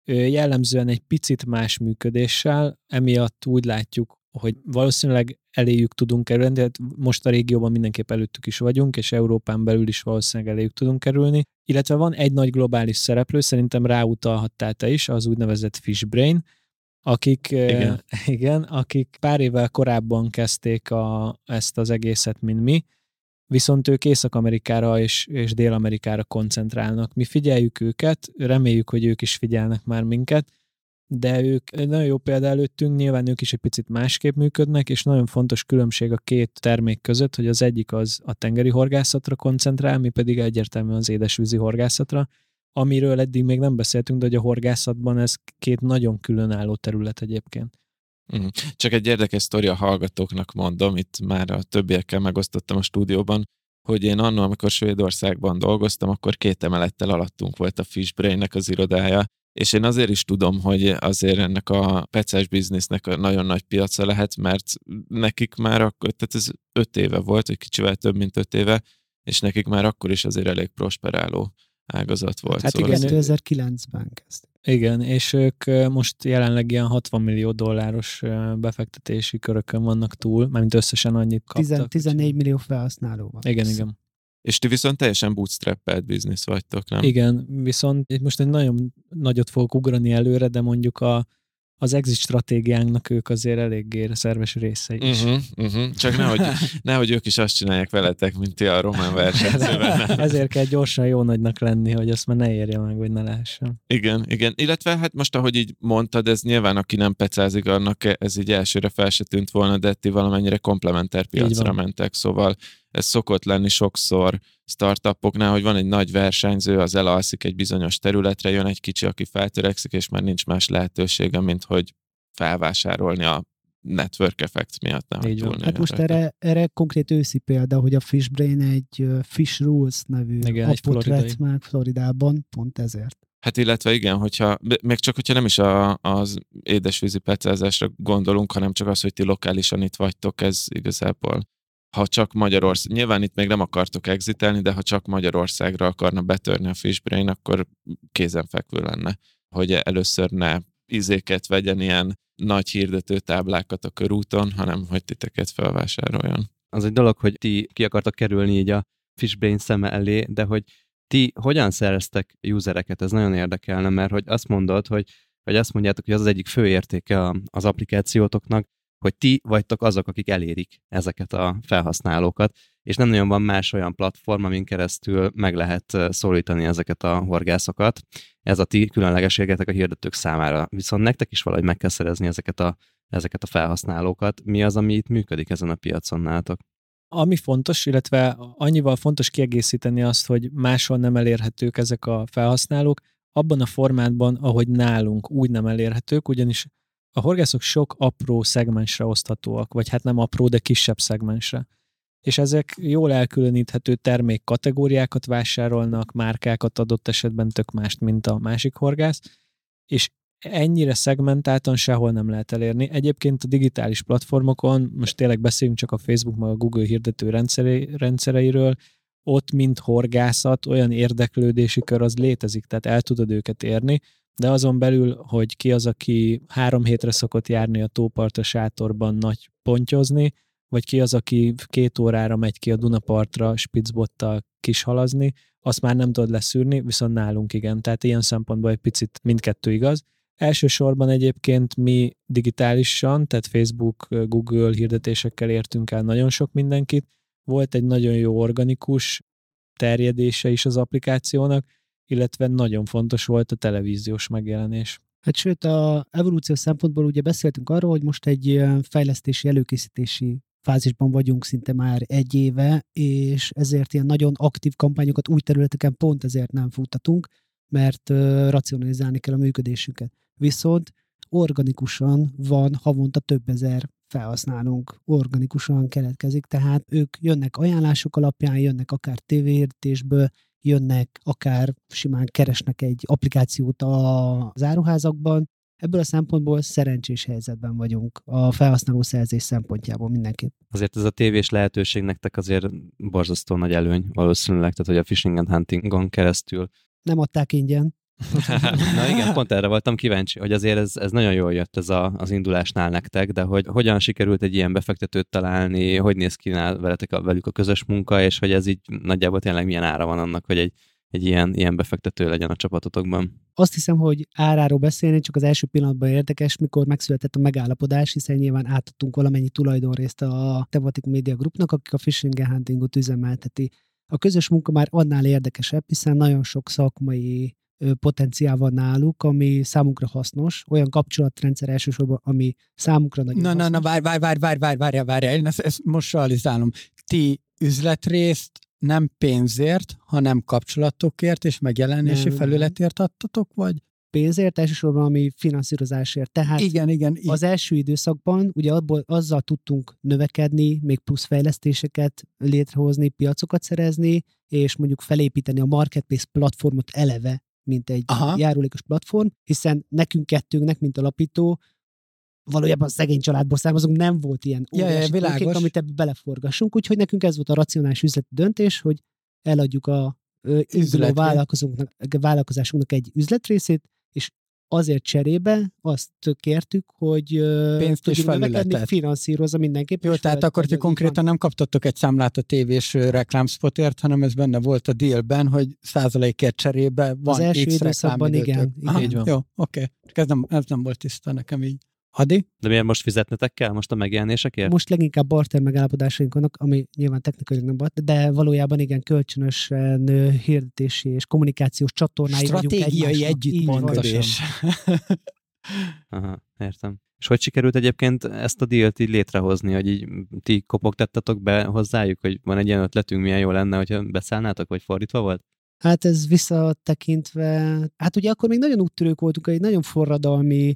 jellemzően egy picit más működéssel, emiatt úgy látjuk, hogy valószínűleg eléjük tudunk kerülni, de most a régióban mindenképp előttük is vagyunk, és Európán belül is valószínűleg eléjük tudunk kerülni. Illetve van egy nagy globális szereplő, szerintem ráutalhattál te is, az úgynevezett Fishbrain, akik, igen. igen, akik pár évvel korábban kezdték a, ezt az egészet, mint mi, viszont ők Észak-Amerikára és, és Dél-Amerikára koncentrálnak. Mi figyeljük őket, reméljük, hogy ők is figyelnek már minket, de ők nagyon jó példa előttünk, nyilván ők is egy picit másképp működnek, és nagyon fontos különbség a két termék között, hogy az egyik az a tengeri horgászatra koncentrál, mi pedig egyértelműen az édesvízi horgászatra, amiről eddig még nem beszéltünk, de hogy a horgászatban ez két nagyon különálló terület egyébként. Mhm. Csak egy érdekes sztori a hallgatóknak mondom, itt már a többiekkel megosztottam a stúdióban, hogy én annól, amikor Svédországban dolgoztam, akkor két emelettel alattunk volt a Fishbrain-nek az irodája, és én azért is tudom, hogy azért ennek a peces biznisznek nagyon nagy piaca lehet, mert nekik már akkor, tehát ez öt éve volt, vagy kicsivel több, mint öt éve, és nekik már akkor is azért elég prosperáló ágazat volt. Hát szóval igen, azért- 2009-ben kezdték. Igen, és ők most jelenleg ilyen 60 millió dolláros befektetési körökön vannak túl, mármint összesen annyit kaptak. 10, 14 millió felhasználó van. Igen, igen. És ti viszont teljesen bootstrappelt biznisz vagytok, nem? Igen, viszont itt most egy nagyon nagyot fogok ugrani előre, de mondjuk a, az exit stratégiánknak ők azért eléggé szerves részei is. Uh-huh, uh-huh. Csak nehogy, nehogy ők is azt csinálják veletek, mint ti a román versenyzőben. Ezért kell gyorsan jó nagynak lenni, hogy azt már ne érje meg, vagy ne lehessen. Igen, igen. Illetve hát most, ahogy így mondtad, ez nyilván aki nem pecázik, annak ez így elsőre fel se tűnt volna, de ti valamennyire komplementer piacra mentek, szóval ez szokott lenni sokszor startupoknál, hogy van egy nagy versenyző, az elalszik egy bizonyos területre, jön egy kicsi, aki feltörekszik, és már nincs más lehetősége, mint hogy felvásárolni a network effect miatt. Nem Így van. Hát most erre, erre konkrét őszi példa, hogy a Fishbrain egy Fish Rules nevű Igen, appot vett meg Floridában, pont ezért. Hát illetve igen, hogyha, még csak hogyha nem is a, az édesvízi pecázásra gondolunk, hanem csak az, hogy ti lokálisan itt vagytok, ez igazából ha csak Magyarország, nyilván itt még nem akartok exitelni, de ha csak Magyarországra akarna betörni a Fishbrain, akkor kézenfekvő lenne, hogy először ne izéket vegyen ilyen nagy hirdető táblákat a körúton, hanem hogy titeket felvásároljon. az egy dolog, hogy ti ki akartak kerülni így a Fishbrain szeme elé, de hogy ti hogyan szereztek usereket, ez nagyon érdekelne, mert hogy azt mondod, hogy, hogy azt mondjátok, hogy az az egyik fő értéke az applikációtoknak, hogy ti vagytok azok, akik elérik ezeket a felhasználókat, és nem nagyon van más olyan platform, amin keresztül meg lehet szólítani ezeket a horgászokat. Ez a ti különlegességetek a hirdetők számára. Viszont nektek is valahogy meg kell szerezni ezeket a, ezeket a felhasználókat. Mi az, ami itt működik ezen a piacon nálatok? Ami fontos, illetve annyival fontos kiegészíteni azt, hogy máshol nem elérhetők ezek a felhasználók, abban a formátban, ahogy nálunk úgy nem elérhetők, ugyanis a horgászok sok apró szegmensre oszthatóak, vagy hát nem apró, de kisebb szegmensre. És ezek jól elkülöníthető termék kategóriákat vásárolnak, márkákat adott esetben tök mást, mint a másik horgász, és ennyire szegmentáltan sehol nem lehet elérni. Egyébként a digitális platformokon, most tényleg beszéljünk csak a Facebook meg a Google hirdető rendszere- rendszereiről, ott, mint horgászat, olyan érdeklődési kör az létezik, tehát el tudod őket érni, de azon belül, hogy ki az, aki három hétre szokott járni a tópart a sátorban nagy pontyozni, vagy ki az, aki két órára megy ki a Dunapartra Spitzbottal kishalazni, azt már nem tudod leszűrni, viszont nálunk igen. Tehát ilyen szempontból egy picit mindkettő igaz. Elsősorban egyébként mi digitálisan, tehát Facebook, Google hirdetésekkel értünk el nagyon sok mindenkit. Volt egy nagyon jó organikus terjedése is az applikációnak, illetve nagyon fontos volt a televíziós megjelenés. Hát sőt, a evolúció szempontból ugye beszéltünk arról, hogy most egy fejlesztési, előkészítési fázisban vagyunk szinte már egy éve, és ezért ilyen nagyon aktív kampányokat új területeken pont ezért nem futtatunk, mert racionalizálni kell a működésünket. Viszont organikusan van havonta több ezer felhasználónk, organikusan keletkezik, tehát ők jönnek ajánlások alapján, jönnek akár tévéhirdetésből, jönnek, akár simán keresnek egy applikációt az áruházakban. Ebből a szempontból szerencsés helyzetben vagyunk a felhasználó szerzés szempontjából mindenképp. Azért ez a tévés lehetőség nektek azért borzasztó nagy előny valószínűleg, tehát hogy a Fishing and Huntingon keresztül. Nem adták ingyen. Na igen, pont erre voltam kíváncsi, hogy azért ez, ez nagyon jól jött ez a, az indulásnál nektek, de hogy hogyan sikerült egy ilyen befektetőt találni, hogy néz ki nál veletek a, velük a közös munka, és hogy ez így nagyjából tényleg milyen ára van annak, hogy egy, egy ilyen, ilyen befektető legyen a csapatotokban. Azt hiszem, hogy áráról beszélni csak az első pillanatban érdekes, mikor megszületett a megállapodás, hiszen nyilván átadtunk valamennyi tulajdonrészt a Tematic Media Groupnak, akik a Fishing and Huntingot üzemelteti. A közös munka már annál érdekesebb, hiszen nagyon sok szakmai potenciál van náluk, ami számunkra hasznos, olyan kapcsolatrendszer elsősorban, ami számunkra nagyon Na, na, hasznos. na, várj, várj, várj, várj, várj, várj, várj, én ezt, ezt most realizálom. Ti üzletrészt nem pénzért, hanem kapcsolatokért és megjelenési Nem. felületért adtatok, vagy? pénzért, elsősorban ami finanszírozásért. Tehát igen, igen. i- az első időszakban ugye abból, azzal tudtunk növekedni, még plusz fejlesztéseket létrehozni, piacokat szerezni, és mondjuk felépíteni a marketplace platformot eleve, mint egy Aha. Járulékos platform, hiszen nekünk kettőnknek, mint alapító, valójában szegény családból származunk, nem volt ilyen Ja, ja, óriási világos. tőkénk, amit ebbe beleforgassunk, úgyhogy nekünk ez volt a racionális üzleti döntés, hogy eladjuk a ö, induló vállalkozásunknak egy üzletrészét, és azért cserébe azt kértük, hogy Pénzt növekedni, felületet. finanszírozza mindenképp. Jó, tehát akkor ti van. konkrétan nem kaptatok egy számlát a tévés reklámspotért, hanem ez benne volt a dealben, hogy százalékért cserébe van Az első X időszakban igen, igen. Aha, Így van. Jó, oké. Csak Ez nem, ez nem volt tiszta nekem így. Adi? De miért most fizetnetek kell most a megjelenésekért? Most leginkább barter megállapodásaink vannak, ami nyilván technikailag nem barter, de valójában igen, kölcsönösen ö, hirdetési és kommunikációs csatornái Stratégiai együttműködés. Aha, értem. És hogy sikerült egyébként ezt a dílt így létrehozni, hogy így ti kopogtattatok be hozzájuk, hogy van egy ilyen ötletünk, milyen jó lenne, hogyha beszállnátok, vagy fordítva volt? Hát ez visszatekintve, hát ugye akkor még nagyon úttörők voltunk, egy nagyon forradalmi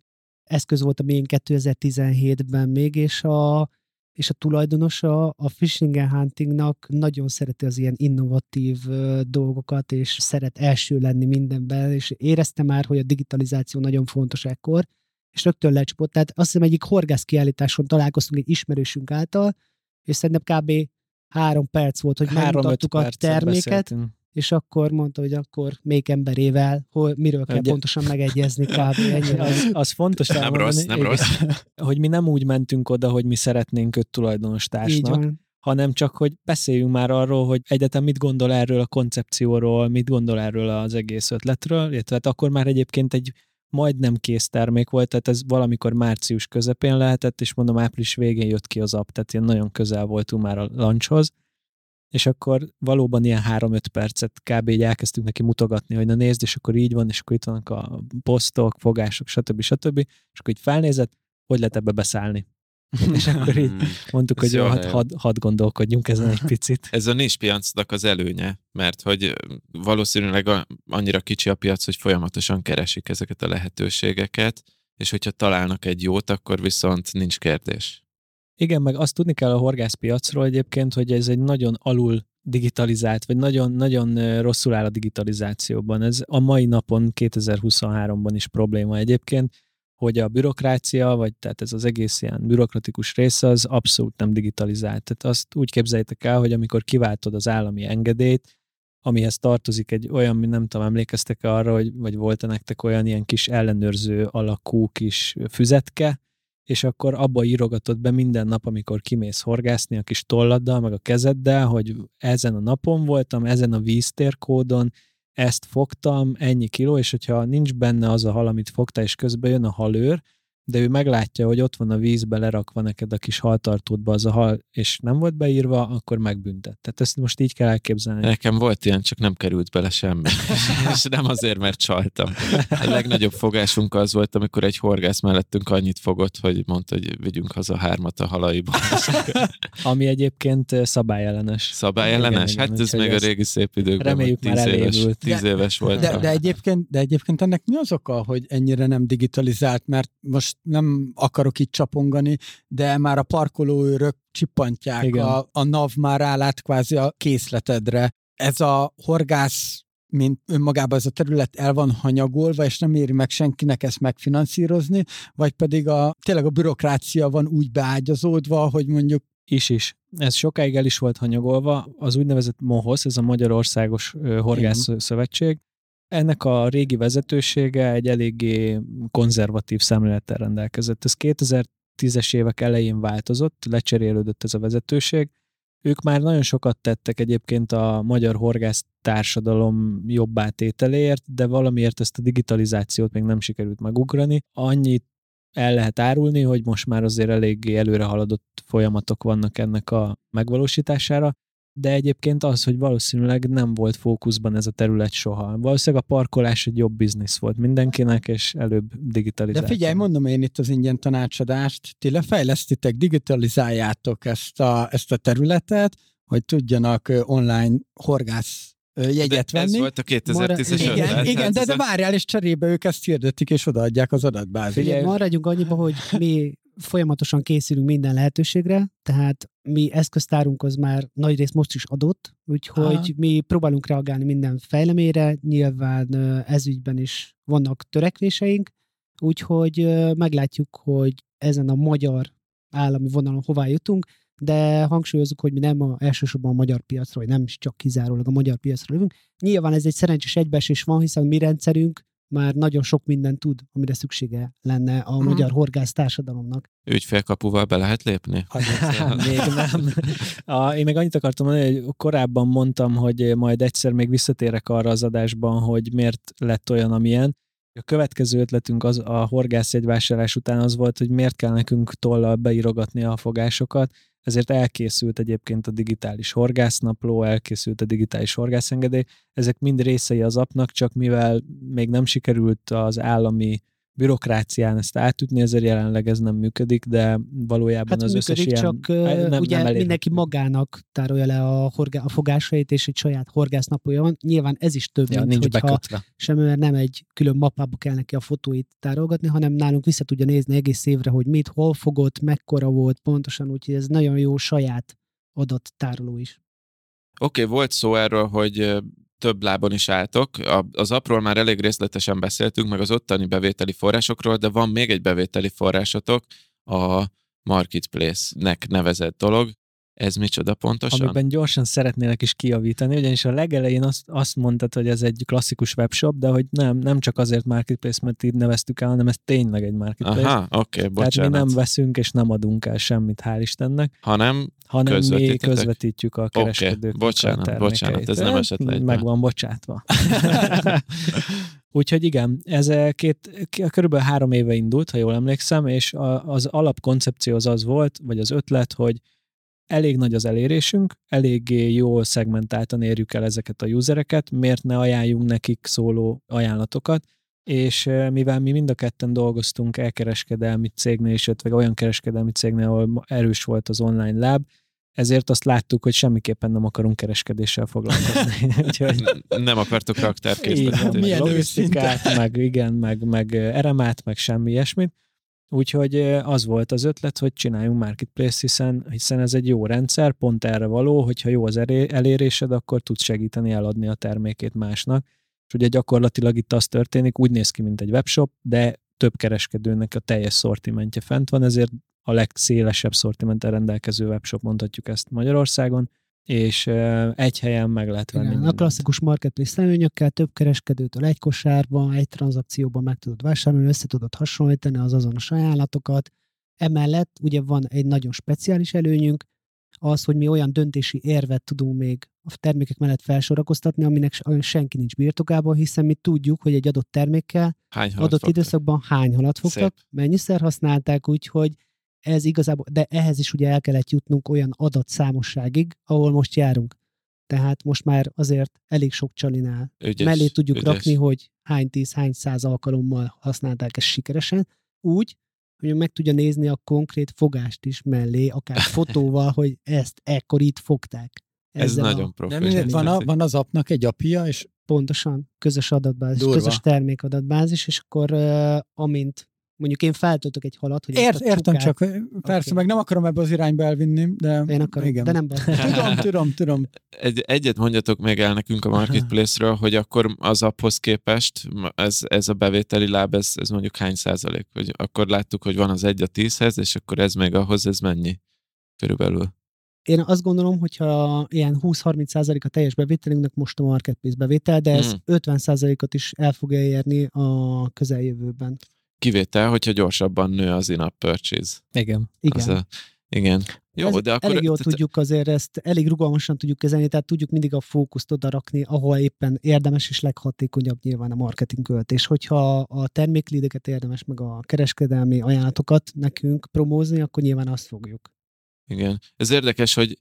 eszköz volt a miénk 2017-ben még, és a, és a tulajdonosa a Fishing and Huntingnak nagyon szereti az ilyen innovatív dolgokat, és szeret első lenni mindenben, és érezte már, hogy a digitalizáció nagyon fontos ekkor, és rögtön lecsapott. Tehát azt hiszem egyik horgász kiállításon találkoztunk egy ismerősünk által, és szerintem kb. három perc volt, hogy Három-öt megmutattuk a terméket, beszéltünk. És akkor mondta, hogy akkor még emberével, hol, miről kell Ugye- pontosan megegyezni kb. Ennyi Az, az fontos Nem elmondani, rossz, nem igen, rossz. hogy mi nem úgy mentünk oda, hogy mi szeretnénk őt tulajdonos társnak, hanem csak, hogy beszéljünk már arról, hogy egyetem mit gondol erről a koncepcióról, mit gondol erről az egész ötletről, illetve hát akkor már egyébként egy majdnem kész termék volt, tehát ez valamikor március közepén lehetett, és mondom április végén jött ki az app, tehát ilyen nagyon közel voltunk már a launchhoz, és akkor valóban ilyen 3-5 percet kb. így elkezdtünk neki mutogatni, hogy na nézd, és akkor így van, és akkor itt vannak a posztok, fogások, stb. stb. És akkor így felnézett, hogy lehet ebbe beszállni. és akkor így Hmm. mondtuk, hogy jó, hát jó. hadd had gondolkodjunk ezen egy picit. Ez a nis piacnak az előnye, mert hogy valószínűleg annyira kicsi a piac, hogy folyamatosan keresik ezeket a lehetőségeket, és hogyha találnak egy jót, akkor viszont nincs kérdés. Igen, meg azt tudni kell a horgászpiacról egyébként, hogy ez egy nagyon alul digitalizált, vagy nagyon-nagyon rosszul áll a digitalizációban. Ez a mai napon, 2023-ban is probléma egyébként, hogy a bürokrácia, vagy tehát ez az egész ilyen bürokratikus része, az abszolút nem digitalizált. Tehát azt úgy képzeljétek el, hogy amikor kiváltod az állami engedélyt, amihez tartozik egy olyan, mi nem tudom, emlékeztek arra, hogy, vagy volt-e nektek olyan ilyen kis ellenőrző alakú kis füzetke, és akkor abba írogatod be minden nap, amikor kimész horgászni a kis tolladdal, meg a kezeddel, hogy ezen a napon voltam, ezen a víztérkódon, ezt fogtam, ennyi kiló, és hogyha nincs benne az a hal, amit fogtál, és közben jön a halőr, de ő meglátja, hogy ott van a vízbe lerakva neked a kis haltartódba az a hal, és nem volt beírva, akkor megbüntet. Tehát ezt most így kell elképzelni. Nekem volt ilyen, csak nem került bele semmi. és nem azért, mert csaltam. A legnagyobb fogásunk az volt, amikor egy horgász mellettünk annyit fogott, hogy mondta, hogy vigyünk haza hármat a halaiból. Ami egyébként szabályellenes. Szabályellenes? Igen, igen, Hát ez még a régi szép időkben, reméljük tíz már éves, elévült. tíz De- éves De, voltam. de, egyébként, de egyébként ennek mi az oka, hogy ennyire nem digitalizált, mert most nem akarok itt csapongani, de már a parkolóőrök csippantják, Igen. a, a NAV már rálát kvázi a készletedre. Ez a horgász mint önmagában ez a terület el van hanyagolva, és nem éri meg senkinek ezt megfinanszírozni, vagy pedig a, tényleg a bürokrácia van úgy beágyazódva, hogy mondjuk Is is. Ez sokáig el is volt hanyagolva. Az úgynevezett MOHOSZ, ez a Magyarországos Horgász Szövetség, ennek a régi vezetősége egy eléggé konzervatív szemlélettel rendelkezett. Ez 2010-es évek elején változott, lecserélődött ez a vezetőség. Ők már nagyon sokat tettek egyébként a magyar horgász társadalom jobbá tételéért, de valamiért ezt a digitalizációt még nem sikerült megugrani. Annyit el lehet árulni, hogy most már azért eléggé előre haladott folyamatok vannak ennek a megvalósítására, de egyébként az, hogy valószínűleg nem volt fókuszban ez a terület soha. Valószínűleg a parkolás egy jobb biznisz volt mindenkinek, és előbb De digitalizáció. figyelj, mondom én itt az ingyen tanácsadást, ti lefejlesztitek, digitalizáljátok ezt a, ezt a területet, hogy tudjanak online horgász jegyet de ez venni. volt a 2010-es igen, ötlet. igen de, ez de a- várjál, és cserébe ők ezt hirdetik, és odaadják az adatbázist. Figyelj. maradjunk annyiba, hogy mi folyamatosan készülünk minden lehetőségre, tehát mi eszköztárunk az már nagy rész most is adott, úgyhogy Aha. mi próbálunk reagálni minden fejleményre, nyilván ö, ezügyben is vannak törekvéseink, úgyhogy meglátjuk, hogy ezen a magyar állami vonalon hová jutunk, de hangsúlyozunk, hogy mi nem a, elsősorban a magyar piacra, vagy nem is csak kizárólag a magyar piacra jövünk. Nyilván ez egy szerencsés egybeesés van, hiszen mi rendszerünk már nagyon sok mindent tud, amire szüksége lenne a Mhm. magyar horgász társadalomnak. Ügyfélkapuval be lehet lépni? még nem. A, én még annyit akartam mondani, hogy korábban mondtam, hogy majd egyszer még visszatérek arra az adásban, hogy miért lett olyan, amilyen. A következő ötletünk az a horgászjegyvásárlás után az volt, hogy miért kell nekünk tollal beírogatni a fogásokat, ezért elkészült egyébként a digitális horgásznapló, elkészült a digitális horgászengedély. Ezek mind részei az apnak, csak mivel még nem sikerült az állami bürokrácián ezt átütni, ezért jelenleg ez nem működik, de valójában Hát az működik, összes csak ilyen, ö, nem, ugye nem elérhető. mindenki magának tárolja le a, horgá- a fogásait, és egy saját horgásznapolja van. Nyilván ez is több, ja, mint nincs hogyha bekötve. sem, mert nem egy külön mappába kell neki a fotóit tárolgatni, hanem nálunk vissza tudja nézni egész évre, hogy mit, hol fogott, mekkora volt pontosan, úgyhogy ez nagyon jó saját adattároló is. Oké, okay, volt szó erről, hogy több lábon is álltok. Az apról már elég részletesen beszéltünk, meg az ottani bevételi forrásokról, de van még egy bevételi forrásotok, a Marketplace-nek nevezett dolog. Ez micsoda pontosan? Amiben gyorsan szeretnének is kijavítani, ugyanis a legelején azt, azt mondtad, hogy ez egy klasszikus webshop, de hogy nem, nem csak azért marketplace, mert így neveztük el, hanem ez tényleg egy marketplace. Aha, oké, okay, Tehát mi bocsánat. nem veszünk és nem adunk el semmit, hál' Istennek, Hanem hanem mi közvetítjük a kereskedőknek bocsánat, a bocsánat, ez nem esett le Meg van bocsátva. Úgyhogy igen, ez két, körülbelül három éve indult, ha jól emlékszem, és az alapkoncepció az az volt, vagy az ötlet, hogy elég nagy az elérésünk, eléggé jól szegmentáltan érjük el ezeket a usereket, miért ne ajánljunk nekik szóló ajánlatokat, és eh, mivel mi mind a ketten dolgoztunk elkereskedelmi cégnél, és illetve olyan kereskedelmi cégnél, ahol erős volt az online láb, ezért azt láttuk, hogy semmiképpen nem akarunk kereskedéssel foglalkozni. Úgyhogy nem akartok raktárkészletet. meg Milyen logisztikát, meg igen, meg, meg eremát, meg semmi ilyesmit. Úgyhogy az volt az ötlet, hogy csináljunk marketplace, hiszen, hiszen ez egy jó rendszer, pont erre való, hogyha jó az elérésed, akkor tudsz segíteni eladni a termékét másnak. És ugye gyakorlatilag itt az történik, úgy néz ki, mint egy webshop, de több kereskedőnek a teljes szortimentje fent van, ezért a legszélesebb szortimenttel rendelkező webshop, mondhatjuk ezt Magyarországon, és egy helyen meg lehet venni. Igen, a klasszikus marketplace előnyökkel több kereskedőtől egy kosárban, egy tranzakcióban meg tudod vásárolni, össze tudod hasonlítani az azonos ajánlatokat. Emellett ugye van egy nagyon speciális előnyünk, az, hogy mi olyan döntési érvet tudunk még a termékek mellett felsorakoztatni, aminek senki nincs birtokában, hiszen mi tudjuk, hogy egy adott termékkel Hány adott fogtak? időszakban hány halat fogtak, Szép. mennyiszer használták, úgyhogy ez igazából, de ehhez is ugye el kellett jutnunk olyan adatszámosságig, ahol most járunk. Tehát most már azért elég sok csalinál Ügyes, mellé tudjuk ügyes. rakni, hogy hány tíz, hány száz alkalommal használták ezt sikeresen, úgy, hogy meg tudja nézni a konkrét fogást is mellé, akár fotóval, hogy ezt ekkor itt fogták. Ez nagyon a, profi. Mindegy, van, a, van az apnak egy apja, és pontosan közös adatbázis, Durva. közös termékadatbázis, és akkor uh, amint mondjuk én feltöltök egy halat, hogy Ért, értem csukát- csak, persze, Oké. meg nem akarom ebbe az irányba elvinni, de Én akarom, igen. de nem baj. Tudom, tudom, tudom. Egy, egyet mondjatok még el nekünk a marketplace-ről, hogy akkor az apphoz képest ez, ez a bevételi láb, ez, ez mondjuk hány százalék? Hogy akkor láttuk, hogy van az egy a tízhez, és akkor ez még ahhoz, ez mennyi? Körülbelül. Én azt gondolom, hogyha ilyen 20-30 százalék a teljes bevételünknek most a marketplace bevétel, de ez Hmm. 50 százalékot is el fogja érni a közeljövőben. Kivétel, hogyha gyorsabban nő az in-app purchase. Igen. Igen. A, igen. Jó, Ez de akkor... elég jól tudjuk azért ezt, elég rugalmasan tudjuk kezelni, tehát tudjuk mindig a fókuszt oda rakni, ahol éppen érdemes és leghatékonyabb nyilván a marketing költés. Hogyha a terméklideket érdemes, meg a kereskedelmi ajánlatokat nekünk promózni, akkor nyilván azt fogjuk. Igen. Ez érdekes, hogy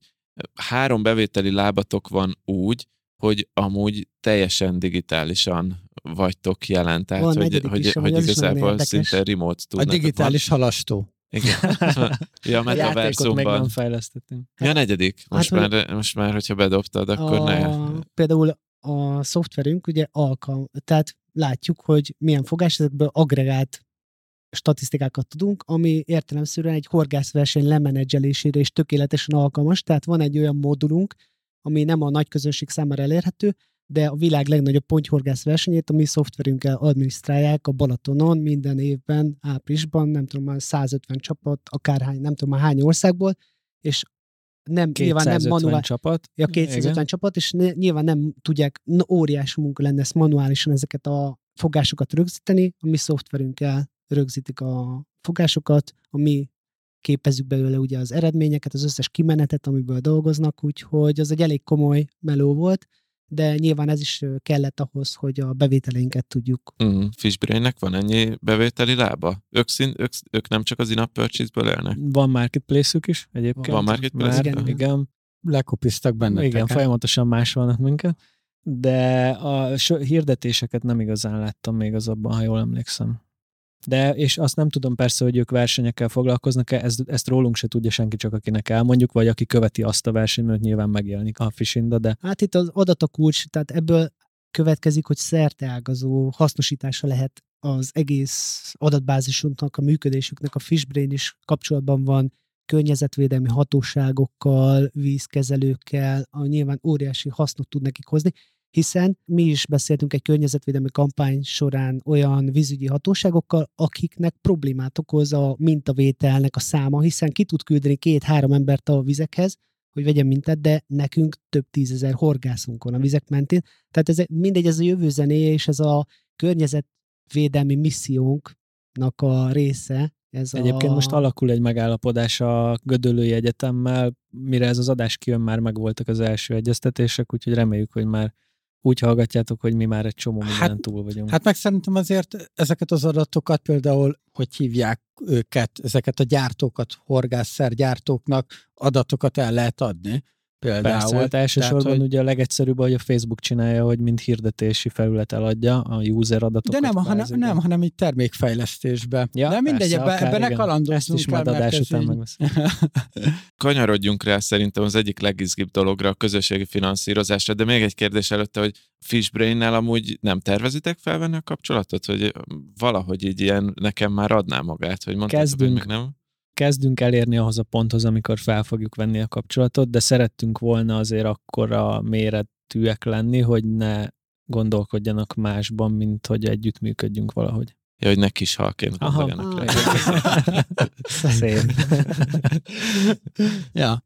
három bevételi lábatok van úgy, hogy amúgy teljesen digitálisan vagytok jelen. Tehát, Van hogy, hogy, is, hogy igazából szinte remote A digitális halastó. Igen. ja, a A játékot még nem fejlesztettünk. Ja, negyedik. Most, Hát, már, most már, hogyha bedobtad, akkor a, ne. Például a szoftverünk ugye alkalm, tehát látjuk, hogy milyen fogás, ezekből agregált statisztikákat tudunk, ami értelemszerűen egy horgászverseny lemenedzselésére is tökéletesen alkalmas, tehát van egy olyan modulunk, ami nem a nagy közönség számára elérhető, de a világ legnagyobb pontyhorgász versenyét a mi szoftverünkkel adminisztrálják a Balatonon minden évben, áprilisban, nem tudom, már 150 csapat, akárhány, nem tudom már hány országból, és nem, nyilván nem manuál, csapat. Ja, 250 Igen. csapat, és nyilván nem tudják, na, óriási munka lenne ezt manuálisan ezeket a fogásokat rögzíteni, a mi szoftverünkkel rögzítik a fogásokat, a mi képezzük belőle ugye az eredményeket, az összes kimenetet, amiből dolgoznak, úgyhogy az egy elég komoly meló volt, de nyilván ez is kellett ahhoz, hogy a bevételeinket tudjuk. Mm, Fishbrainnek van ennyi bevételi lába? Ők, szín, ők, ők nem csak az in-app purchase-ből élnek? Van marketplace-ük is egyébként. Van marketplace Már, igen. igen. Lekopiztak benne. Igen, folyamatosan másolnak minket. De a hirdetéseket nem igazán láttam még az abban, ha jól emlékszem. De, és azt nem tudom persze, hogy ők versenyekkel foglalkoznak-e, ezt, ezt rólunk se tudja senki, csak akinek elmondjuk, vagy aki követi azt a versenyt, mert nyilván megjelenik a Fishinda, de... Hát itt az adat a tehát ebből következik, hogy szerteágazó hasznosítása lehet az egész adatbázisunknak, a működésüknek, a Fishbrain is kapcsolatban van környezetvédelmi hatóságokkal, vízkezelőkkel, a nyilván óriási hasznot tud nekik hozni, hiszen mi is beszéltünk egy környezetvédelmi kampány során olyan vízügyi hatóságokkal, akiknek problémát okoz a mintavételnek a száma, hiszen ki tud küldeni két-három embert a vizekhez, hogy vegyen mintát, de nekünk több tízezer horgászunk van a vizek mentén. Tehát ez mindegy, ez a jövő zenéje, és ez a környezetvédelmi missziónknak a része, ez Egyébként a... most alakul egy megállapodás a Gödöllői Egyetemmel, mire ez az adás kijön, már megvoltak az első egyeztetések, úgyhogy reméljük, hogy már úgy hallgatjátok, hogy mi már egy csomó minden hát, túl vagyunk. Hát meg szerintem azért ezeket az adatokat például, hogy hívják őket, ezeket a gyártókat, horgászszergyártóknak adatokat el lehet adni. Például. Persze, hát elsősorban Tehát, hogy... ugye a legegyszerűbb, hogy a Facebook csinálja, hogy mint hirdetési felület eladja a user adatokat. De nem, hanem, nem, hanem így termékfejlesztésbe. Ja, De mindegy, ebbe, ebbe ne kalandozzunk Ezt is majd adás után így... Kanyarodjunk rá szerintem az egyik legizgibb dologra, a közösségi finanszírozásra, de még egy kérdés előtte, hogy Fishbrain-nel amúgy nem tervezitek felvenni a kapcsolatot, hogy valahogy így ilyen nekem már adná magát, hogy mondtad, hogy még nem? Kezdünk elérni ahhoz a ponthoz, amikor fel fogjuk venni a kapcsolatot, de szerettünk volna azért akkora méretűek lenni, hogy ne gondolkodjanak másban, mint hogy együttműködjünk valahogy. Ja, hogy ne kis halként gondoljanak rá. Szép. ja.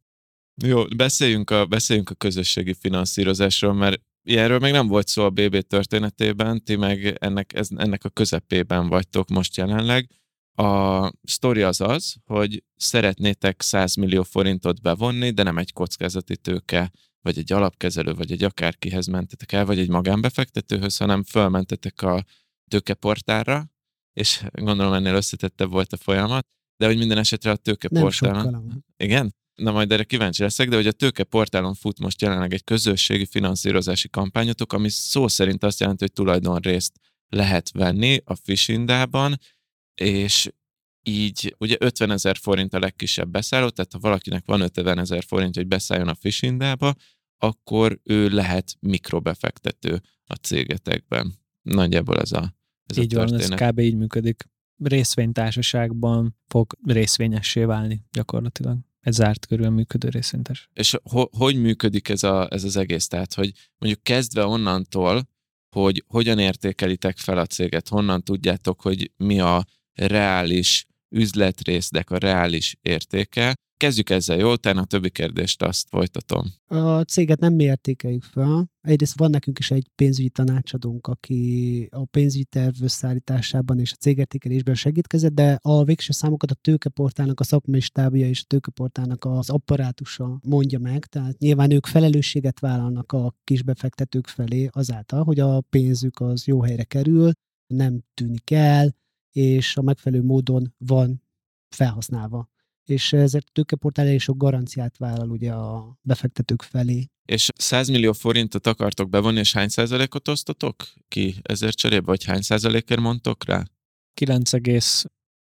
Jó, beszéljünk a, beszéljünk a közösségi finanszírozásról, mert ilyenről még nem volt szó a BB történetében, ti meg ennek, ez, ennek a közepében vagytok most jelenleg. A sztori az az, hogy szeretnétek 100 millió forintot bevonni, de nem egy kockázati tőke, vagy egy alapkezelő, vagy egy akárkihez mentetek el, vagy egy magánbefektetőhöz, hanem fölmentetek a tőkeportálra, és gondolom ennél összetettebb volt a folyamat, de hogy minden esetre a tőkeportálon... Igen? Na majd erre kíváncsi leszek, de hogy a tőkeportálon fut most jelenleg egy közösségi finanszírozási kampányotok, ami szó szerint azt jelenti, hogy tulajdonrészt lehet venni a Fishindában, és így ugye 50 ezer forint a legkisebb beszálló, tehát ha valakinek van 50 ezer forint, hogy beszálljon a Fishindába, akkor ő lehet mikrobefektető a cégetekben. Nagyjából ez a, ez így a van, ez kb. így működik. Részvénytársaságban fog részvényessé válni gyakorlatilag. Ez zárt körül működő részvénytárs. És ho- hogy működik ez, a, ez az egész? Tehát, hogy mondjuk kezdve onnantól, hogy hogyan értékelitek fel a céget, honnan tudjátok, hogy mi a reális üzletrésznek a reális értéke. Kezdjük ezzel, jó? Utána a többi kérdést azt folytatom. A céget nem értékeljük fel. Egyrészt van nekünk is egy pénzügyi tanácsadónk, aki a pénzügyi terv összeállításában és a cégértékelésben segítkezett, de a végső számokat a tőkeportálnak a szakmai stábja és a tőkeportálnak az apparátusa mondja meg, tehát nyilván ők felelősséget vállalnak a kisbefektetők felé azáltal, hogy a pénzük az jó helyre kerül, nem tűnik el, és a megfelelő módon van felhasználva. És ezért a tőkeportál elég sok garanciát vállal ugye a befektetők felé. És 100 millió forintot akartok bevonni, és hány százalékot osztotok ki ezért cserébe, vagy hány százalékért mondtok rá? 9,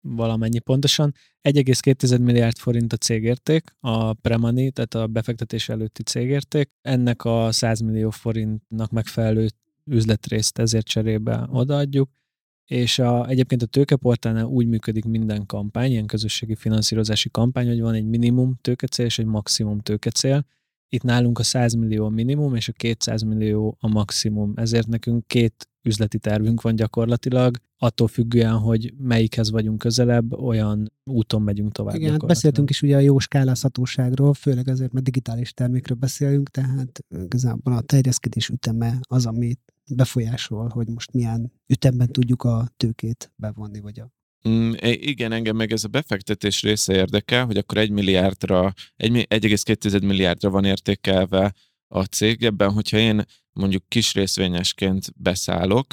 valamennyi pontosan. 1,2 milliárd forint a cégérték, a premani, tehát a befektetés előtti cégérték. Ennek a 100 millió forintnak megfelelő üzletrészt ezért cserébe odaadjuk és a, egyébként a tőkeportálnál úgy működik minden kampány, ilyen közösségi finanszírozási kampány, hogy van egy minimum tőkecél és egy maximum tőkecél, itt nálunk a 100 millió a minimum, és a 200 millió a maximum. Ezért nekünk két üzleti tervünk van gyakorlatilag, attól függően, hogy melyikhez vagyunk közelebb, olyan úton megyünk tovább. Igen, hát beszéltünk is ugye a jó skálázhatóságról, főleg azért, mert digitális termékről beszélünk, tehát igazából a terjeszkedés üteme az, amit befolyásol, hogy most milyen ütemben tudjuk a tőkét bevonni, vagy a Mm, igen, engem meg ez a befektetés része érdekel, hogy akkor egy milliárdra, 1,2 milliárdra van értékelve a cég ebben, hogyha én mondjuk kis részvényesként beszállok,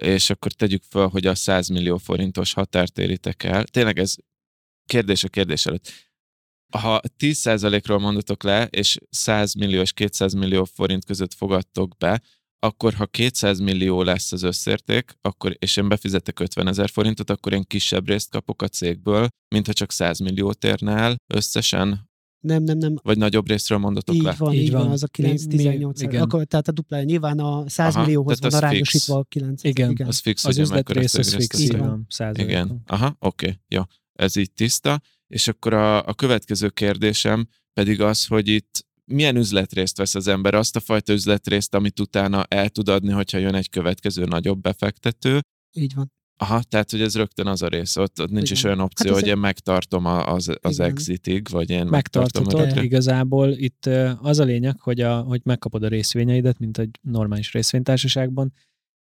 és akkor tegyük fel, hogy a 100 millió forintos határt éritek el. Tényleg ez kérdés a kérdés előtt. Ha 10%-ról mondatok le, és 100 millió és 200 millió forint között fogadtok be, akkor ha 200 millió lesz az összérték, akkor, és én befizetek 50 ezer forintot, akkor én kisebb részt kapok a cégből, mint ha csak 100 milliót érne el összesen. Nem, nem, nem. Vagy nagyobb részről mondatok így le? Van, így, így van, az a 9-18. Igen. Akkor, tehát a duplája nyilván a 100 Aha, millióhoz van arányosítva a 9. Igen, igen. az fix, az üzlet rész, az fix, így van. Igen, aha, oké, okay. jó. Ez így tiszta. És akkor a, a következő kérdésem pedig az, hogy itt milyen üzletrészt vesz az ember, azt a fajta üzletrészt, amit utána el tud adni, hogyha jön egy következő nagyobb befektető. Így van. Aha, tehát hogy ez rögtön az a rész, ott, ott nincs Igen. is olyan opció, hát hogy én megtartom az, az exitig, vagy én Megtarthatod, igazából. Itt az a lényeg, hogy, a, hogy megkapod a részvényeidet, mint egy normális részvénytársaságban,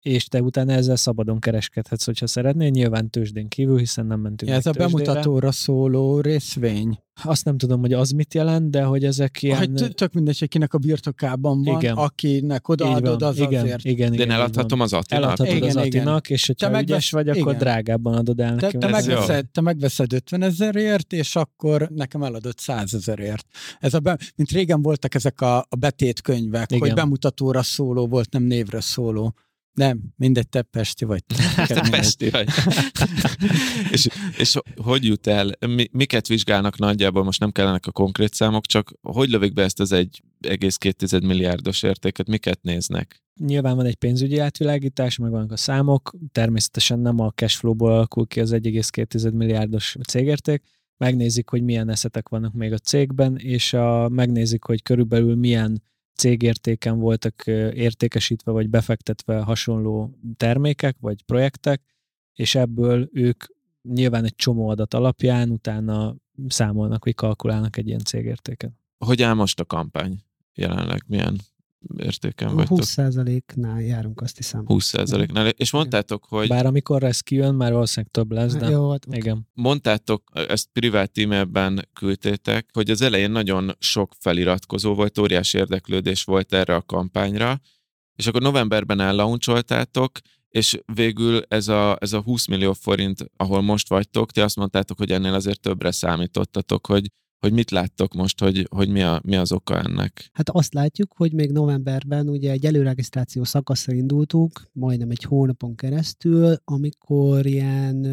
és te utána ezzel szabadon kereskedhetsz, hogyha szeretnél, nyilván tőzsdén kívül, hiszen nem mentünk ja, Ez a bemutatóra szóló részvény. Azt nem tudom, hogy az mit jelent, de hogy ezek ilyen... Hogy tök mindegy, kinek a birtokában van, igen. akinek odaadod, az igen, azért. Igen, igen, de én eladhatom az Attinak. Eladhatod igen, az Attinak, és hogyha te ügyes vagy, akkor igen. drágábban adod el neki. Te, te, megveszed, te megveszed 50 ezerért, és akkor nekem eladod 100 ezerért. Ez a be, mint régen voltak ezek a, a betétkönyvek, igen. hogy bemutatóra szóló volt, nem névre szóló. Nem, mindegy, te Pesti vagy. Te Pesti vagy. és, és hogy jut el, mi, miket vizsgálnak nagyjából, most nem kellenek a konkrét számok, csak hogy lövik be ezt az 1,2 milliárdos értéket, miket néznek? Nyilván van egy pénzügyi átvilágítás, meg vannak a számok, természetesen nem a cashflow-ból alakul ki az 1,2 milliárdos cégérték, megnézik, hogy milyen eszetek vannak még a cégben, és a, megnézik, hogy körülbelül milyen cégértéken voltak értékesítve vagy befektetve hasonló termékek vagy projektek, és ebből ők nyilván egy csomó adat alapján utána számolnak, vagy kalkulálnak egy ilyen cégértéket. Hogy áll most a kampány jelenleg? Milyen értéken vagytok? 20%-nál járunk, azt hiszem. 20%-nál. És mondtátok, hogy... Bár amikor ez kijön, már valószínűleg több lesz, de... Jó, hát, igen. Mondtátok, ezt privát e-mailben küldtétek, hogy az elején nagyon sok feliratkozó volt, óriási érdeklődés volt erre a kampányra, és akkor novemberben ellauncsoltátok, és végül ez a, ez a 20 millió forint, ahol most vagytok, ti azt mondtátok, hogy ennél azért többre számítottatok, hogy hogy mit láttok most, hogy, hogy mi, a, mi az oka ennek? Hát azt látjuk, hogy még novemberben ugye egy előregisztráció szakaszra indultunk, majdnem egy hónapon keresztül, amikor ilyen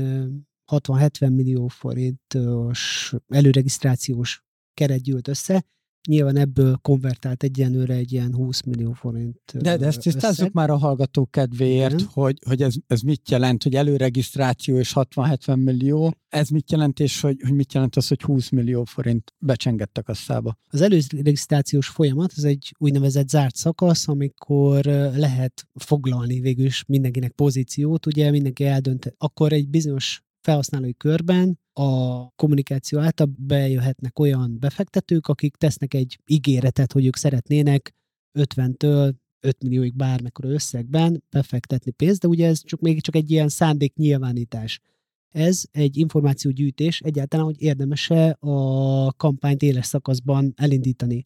60-70 millió forintos előregisztrációs keret gyűlt össze, Nyilván ebből konvertált egyenlőre egy ilyen 20 millió forint. De, de ezt tisztázzuk már a hallgató kedvéért, Igen. hogy, hogy ez, ez mit jelent, hogy előregisztráció és 60-70 millió, ez mit jelent, és hogy, hogy mit jelent az, hogy 20 millió forint becsengett a kasszába? Az előregisztrációs folyamat, ez egy úgynevezett zárt szakasz, amikor lehet foglalni végül is mindenkinek pozíciót, ugye mindenki eldönt, akkor egy bizonyos felhasználói körben a kommunikáció által bejöhetnek olyan befektetők, akik tesznek egy ígéretet, hogy ők szeretnének 50-től 5 millióig bármekkora összegben befektetni pénzt, de ugye ez csak még csak egy ilyen szándék nyilvánítás. Ez egy információgyűjtés egyáltalán, hogy érdemese a kampányt éles szakaszban elindítani.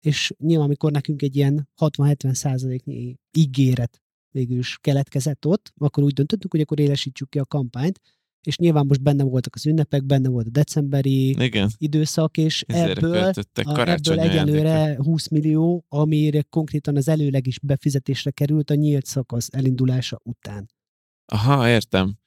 És nyilván, amikor nekünk egy ilyen 60-70 százaléknyi ígéret végül is keletkezett ott, akkor úgy döntöttünk, hogy akkor élesítsük ki a kampányt, és nyilván most benne voltak az ünnepek, benne volt a decemberi Igen. időszak, és ebből, a, ebből egyelőre 20 millió, amire konkrétan az előleg is befizetésre került a nyílt szakasz elindulása után. Aha, értem.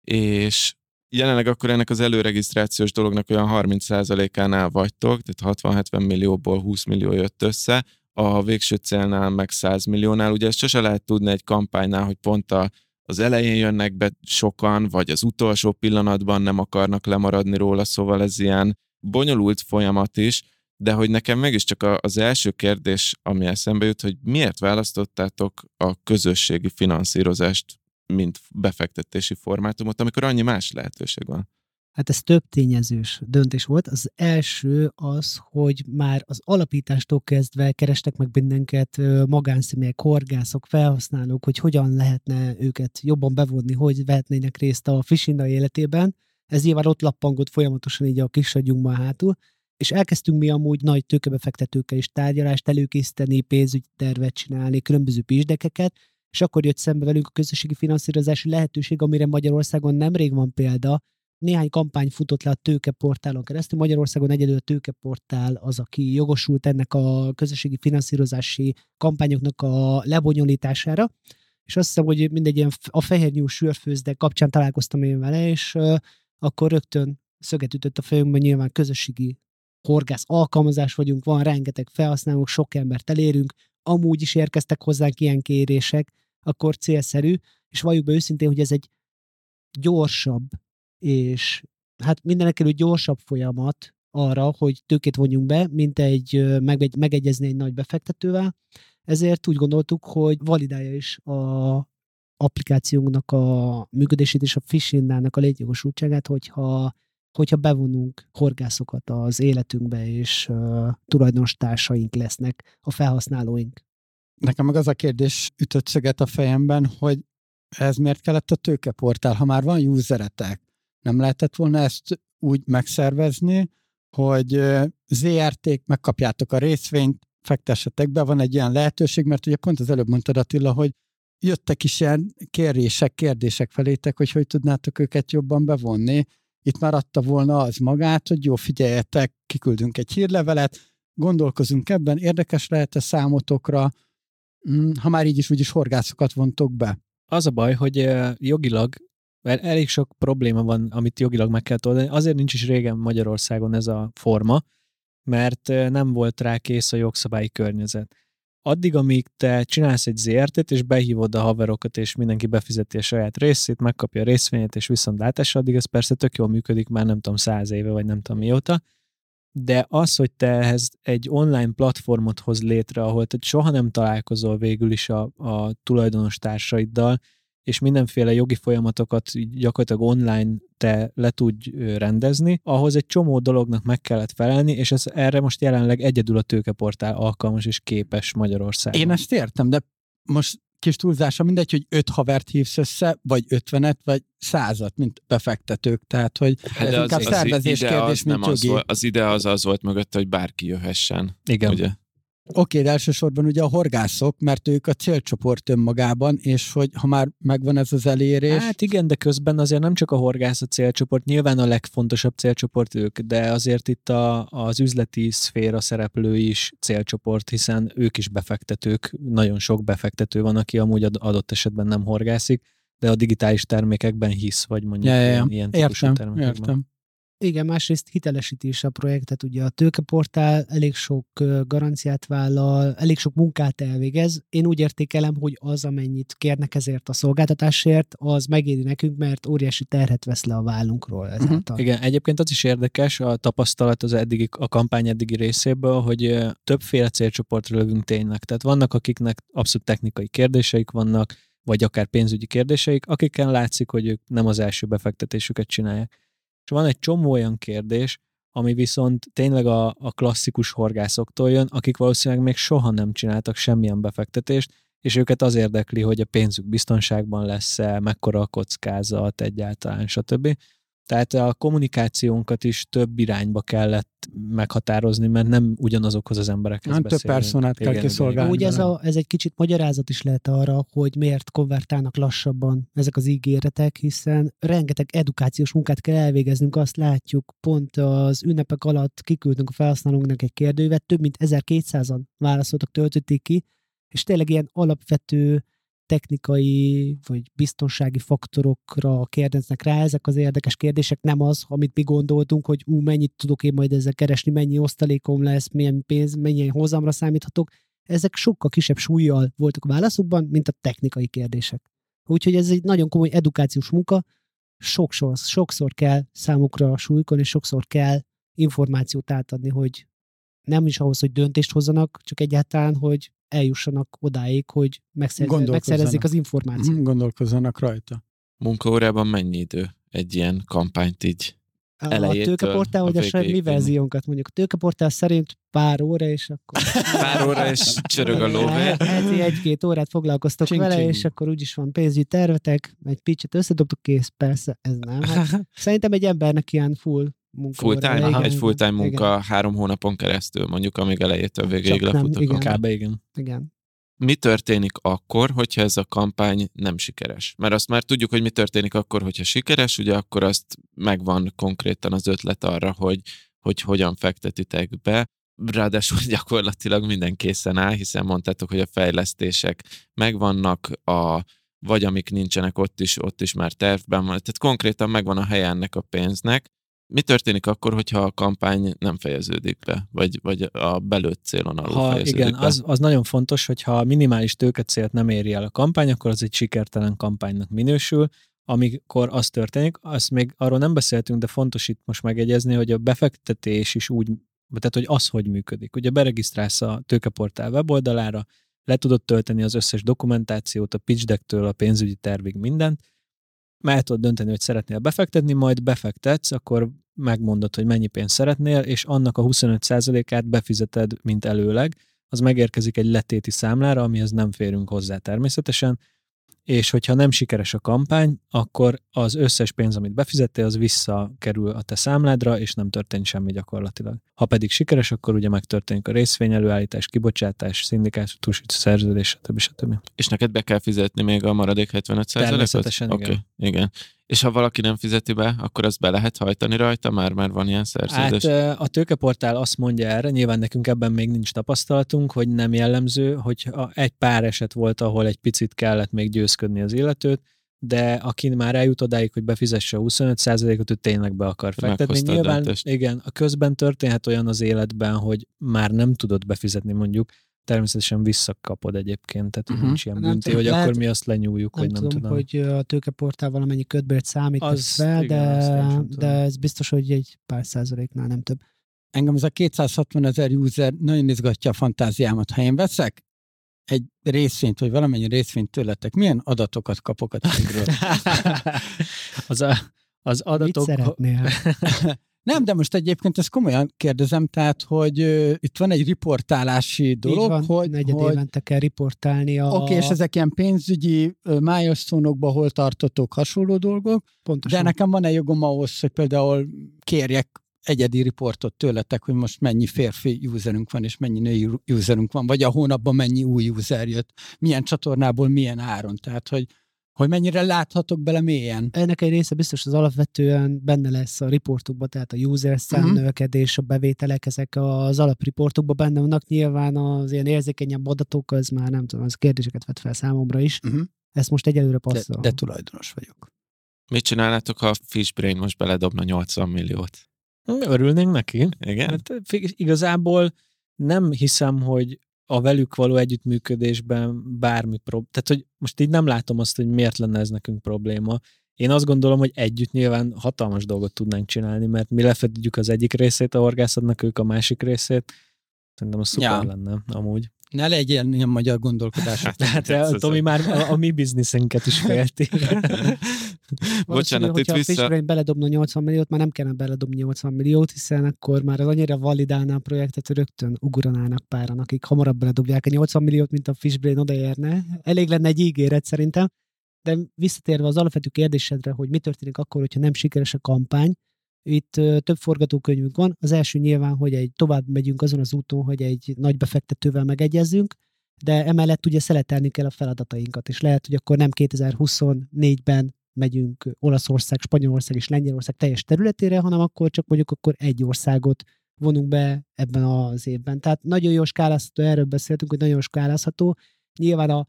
És jelenleg akkor ennek az előregisztrációs dolognak olyan 30%-ánál vagytok, tehát 60-70 millióból 20 millió jött össze, a végső célnál meg 100 milliónál. Ugye ezt sose lehet tudni egy kampánynál, hogy pont a az elején jönnek be sokan, vagy az utolsó pillanatban nem akarnak lemaradni róla, szóval ez ilyen bonyolult folyamat is, de hogy nekem mégiscsak az első kérdés, ami eszembe jut, hogy miért választottátok a közösségi finanszírozást, mint befektetési formátumot, amikor annyi más lehetőség van? Hát ez több tényezős döntés volt. Az első az, hogy már az alapítástól kezdve kerestek meg bennünket magánszemélyek, horgászok, felhasználók, hogy hogyan lehetne őket jobban bevonni, hogy vehetnének részt a Fishinda életében. Ez nyilván ott lappangott folyamatosan így a kisagyunkban hátul, és elkezdtünk mi amúgy nagy tőkebefektetőkkel is tárgyalást előkészíteni, pénzügyi tervet csinálni, különböző pisdekeket, és akkor jött szembe velünk a közösségi finanszírozási lehetőség, amire Magyarországon nemrég van példa, néhány kampány futott le a tőkeportálon keresztül. Magyarországon egyedül a tőkeportál az, aki jogosult ennek a közösségi finanszírozási kampányoknak a lebonyolítására. És azt hiszem, hogy mindegy ilyen a Fehérnyú sűrfőzde kapcsán találkoztam én vele, és uh, akkor rögtön szöget ütött a fejünkben, nyilván közösségi horgász alkalmazás vagyunk, van rengeteg felhasználók, sok embert elérünk, amúgy is érkeztek hozzánk ilyen kérések, akkor célszerű, és valljuk be őszintén, hogy ez egy gyorsabb és hát mindenek előtt gyorsabb folyamat arra, hogy tőkét vonjunk be, mint egy megegy, megegyezni egy nagy befektetővel. Ezért úgy gondoltuk, hogy validálja is a applikációnknak a működését és a phishing-nak a létjogosultságát, hogyha, hogyha bevonunk horgászokat az életünkbe, és uh, tulajdonostársaink lesznek a felhasználóink. Nekem meg az a kérdés ütött szöget a fejemben, hogy ez miért kellett a tőkeportál, ha már van useretek, nem lehetett volna ezt úgy megszervezni, hogy ZRT-k megkapjátok a részvényt, fektessetek be, van egy ilyen lehetőség, mert ugye pont az előbb mondtad Attila, hogy jöttek is ilyen kérések, kérdések felétek, hogy hogy tudnátok őket jobban bevonni. Itt már adta volna az magát, hogy jó, figyeljetek, kiküldünk egy hírlevelet, gondolkozunk ebben, érdekes lehet-e számotokra, mm, ha már így is úgyis horgászokat vontok be. Az a baj, hogy jogilag mert elég sok probléma van, amit jogilag meg kell oldani. Azért nincs is régen Magyarországon ez a forma, mert nem volt rá kész a jogszabályi környezet. Addig, amíg te csinálsz egy ZRT-t, és behívod a haverokat, és mindenki befizeti a saját részét, megkapja a részvényét, és viszont látásra, addig ez persze tök jól működik, már nem tudom, száz éve, vagy nem tudom mióta, de az, hogy te ehhez egy online platformot hoz létre, ahol te soha nem találkozol végül is a, a tulajdonos társaiddal, és mindenféle jogi folyamatokat gyakorlatilag online te le tudj rendezni, ahhoz egy csomó dolognak meg kellett felelni, és ez erre most jelenleg egyedül a tőkeportál alkalmas és képes Magyarországon. Én ezt értem, de most kis túlzása mindegy, hogy öt havert hívsz össze, vagy ötvenet, vagy százat, mint befektetők. Tehát, hogy hát ez inkább az, szervezés az kérdés, az mint nem az, volt, az ide az az volt mögött, hogy bárki jöhessen. Igen. Ugye? Oké, de elsősorban ugye a horgászok, mert ők a célcsoport önmagában, és hogy ha már megvan ez az elérés... Hát igen, de közben azért nem csak a horgász a célcsoport, nyilván a legfontosabb célcsoport ők, de azért itt a, az üzleti szféra szereplői is célcsoport, hiszen ők is befektetők, nagyon sok befektető van, aki amúgy adott esetben nem horgászik, de a digitális termékekben hisz, vagy mondjuk ja, ja, ja. ilyen, ilyen típusú értem, termékekben. Értem. Igen, másrészt hitelesítés a projektet, ugye a tőkeportál elég sok garanciát vállal, elég sok munkát elvégez. Én úgy értékelem, hogy az, amennyit kérnek ezért a szolgáltatásért, az megéri nekünk, mert óriási terhet vesz le a vállunkról mhm. ezáltal. Uh-huh. Igen, egyébként az is érdekes, a tapasztalat az eddigi, a kampány eddigi részéből, hogy többféle célcsoportra lövünk tényleg. Tehát vannak, akiknek abszolút technikai kérdéseik vannak, vagy akár pénzügyi kérdéseik, akikkel látszik, hogy ők nem az első befektetésüket csinálják és van egy csomó olyan kérdés, ami viszont tényleg a, a klasszikus horgászoktól jön, akik valószínűleg még soha nem csináltak semmilyen befektetést, és őket az érdekli, hogy a pénzük biztonságban lesz-e, mekkora a kockázat egyáltalán, stb. Tehát a kommunikációnkat is több irányba kellett meghatározni, mert nem ugyanazokhoz az emberekhez nem beszélünk. több personát kell kiszolgálni. Úgy ez, a, ez egy kicsit magyarázat is lehet arra, hogy miért konvertálnak lassabban ezek az ígéretek, hiszen rengeteg edukációs munkát kell elvégeznünk, azt látjuk, pont az ünnepek alatt kiküldtünk a felhasználónknak egy kérdőívet, több mint 1200-an válaszoltak, töltötték ki, és tényleg ilyen alapvető technikai vagy biztonsági faktorokra kérdeznek rá, ezek az érdekes kérdések, nem az, amit mi gondoltunk, hogy ú, mennyit tudok én majd ezzel keresni, mennyi osztalékom lesz, milyen pénz, mennyi hozamra számíthatok. Ezek sokkal kisebb súlyjal voltak a válaszokban, mint a technikai kérdések. Úgyhogy ez egy nagyon komoly edukációs munka, sokszor, sokszor kell számukra súlykon, és sokszor kell információt átadni, hogy nem is ahhoz, hogy döntést hozzanak, csak egyáltalán, hogy eljussanak odáig, hogy megszerez, megszerezzék az információt. Mhm, Gondolkozzanak rajta. Munkaórában mennyi idő egy ilyen kampányt így? A tőkeportál, a hogy a végéig mi vinni. verziónkat mondjuk. A tőkeportál szerint pár óra, és akkor Pár óra és csörög a lóvé. Heti egy-két órát foglalkoztok Csing, vele, csing. és akkor úgyis van pénzügyi tervetek, egy picit összedobtuk, kész, persze, ez nem. Hát, szerintem egy embernek ilyen full munka. Full time? igen, Egy full time igen, munka három hónapon keresztül, mondjuk, amíg elejétől végéig Csak nem, lefut a igen. Kb. igen. Igen. Mi történik akkor, hogyha ez a kampány nem sikeres? Mert azt már tudjuk, hogy mi történik akkor, hogyha sikeres, ugye akkor azt megvan konkrétan az ötlet arra, hogy, hogy hogyan fektetitek be. Ráadásul gyakorlatilag minden készen áll, hiszen mondtátok, hogy a fejlesztések megvannak, a, vagy amik nincsenek ott is, ott is már tervben van. Tehát konkrétan megvan a helye ennek a pénznek. Mi történik akkor, hogyha a kampány nem fejeződik be, vagy, vagy a belőtt célon alul Ha fejeződik igen, be? az, az nagyon fontos, hogy ha a minimális tőkecélt nem éri el a kampány, akkor az egy sikertelen kampánynak minősül. Amikor az történik, azt még arról nem beszéltünk, de fontos itt most megjegyezni, hogy a befektetés is úgy, tehát hogy az hogy működik. Ugye beregisztrálsz a tőkeportál weboldalára, le tudod tölteni az összes dokumentációt, a pitch decktől a pénzügyi tervig mindent, már el tudod dönteni, hogy szeretnél befektetni, majd befektetsz, akkor megmondod, hogy mennyi pénzt szeretnél, és annak a 25%-át befizeted, mint előleg, az megérkezik egy letéti számlára, amihez nem férünk hozzá természetesen, és hogyha nem sikeres a kampány, akkor az összes pénz, amit befizettél, az visszakerül a te számládra, és nem történik semmi gyakorlatilag. Ha pedig sikeres, akkor ugye megtörténik a részvény előállítás, kibocsátás, szindikátus, szerződés, stb. stb. És neked be kell fizetni még a maradék 75 Természetesen, igen. okay, igen. És ha valaki nem fizeti be, akkor azt be lehet hajtani rajta? Már, már van ilyen szerződés? Hát a tőkeportál azt mondja erre, nyilván nekünk ebben még nincs tapasztalatunk, hogy nem jellemző, hogy a- egy pár eset volt, ahol egy picit kellett még győzködni az illetőt, de aki már eljut odáig, hogy befizesse a 25%-ot, ő tényleg be akar fektetni. A Nyilván, döntést. igen, a közben történhet olyan az életben, hogy már nem tudod befizetni mondjuk, természetesen visszakapod egyébként, tehát uh-huh. Nincs ilyen Nem bünti, tudom, hogy lehet- akkor mi azt lenyúljuk, Nem hogy nem tudom, tudom. hogy a tőkeportál valamennyi ködbért számít Az- fel, igen, de, de ez biztos, hogy egy pár százaléknál nem több. Engem ez a 260 ezer user nagyon izgatja a fantáziámat. Ha én veszek egy részvényt, vagy valamennyi részvényt tőletek, milyen adatokat kapok a cégről? az, a, az Mit adatok... szeretnél? Nem, de most egyébként ezt komolyan kérdezem, tehát, hogy ö, itt van egy riportálási dolog, Így van, hogy, negyed hogy évente kell riportálni a... Oké, okay, és ezek ilyen pénzügyi ö, milestone-okban hol tartotok hasonló dolgok, Pontosan. de nekem van-e jogom ahhoz, hogy például kérjek egyedi riportot tőletek, hogy most mennyi férfi userünk van, és mennyi női userünk van, vagy a hónapban mennyi új user jött, milyen csatornából, milyen áron. Tehát, hogy, hogy mennyire láthatok bele mélyen. ennek egy része biztos az alapvetően benne lesz a riportokban, tehát a user szám Mhm. növekedés, a bevételek, ezek az alapriportokban benne vannak. Nyilván az ilyen érzékenyebb adatok, az már nem tudom, az kérdéseket vet fel számomra is. Uh-huh. Ezt most egyelőre De, passzolom. de tulajdonos vagyok. Mit csinálnátok, ha a Fishbrain most beledobna 80 milliót? Örülnénk neki. Igen? Hát igazából nem hiszem, hogy a velük való együttműködésben bármi probléma. Tehát, hogy most így nem látom azt, hogy miért lenne ez nekünk probléma. Én azt gondolom, hogy együtt nyilván hatalmas dolgot tudnánk csinálni, mert mi lefedjük az egyik részét a horgászatnak, ők a másik részét. Szerintem az szuper Ja. lenne, amúgy. Ne legyen ilyen magyar gondolkodás. Tehát a Tomi már a, a mi bizniszenket is félti. Bocsánat, itt vissza... Fishbrain beledobna 80 milliót, már nem kellene beledobni 80 milliót, hiszen akkor már az annyira validálná a projektet, hogy rögtön ugranának páran, akik hamarabb beledobják a 80 milliót, mint a Fishbrain odaérne. Elég lenne egy ígéret szerintem. De visszatérve az alapvető kérdésedre, hogy mi történik akkor, hogyha nem sikeres a kampány, itt több forgatókönyvünk van. Az első nyilván, hogy egy tovább megyünk azon az úton, hogy egy nagy befektetővel megegyezzünk, de emellett ugye szeletelni kell a feladatainkat, és lehet, hogy akkor nem 2024-ben megyünk Olaszország, Spanyolország és Lengyelország teljes területére, hanem akkor csak mondjuk akkor egy országot vonunk be ebben az évben. Tehát nagyon jó skálázható, erről beszéltünk, hogy nagyon skálázható. Nyilván a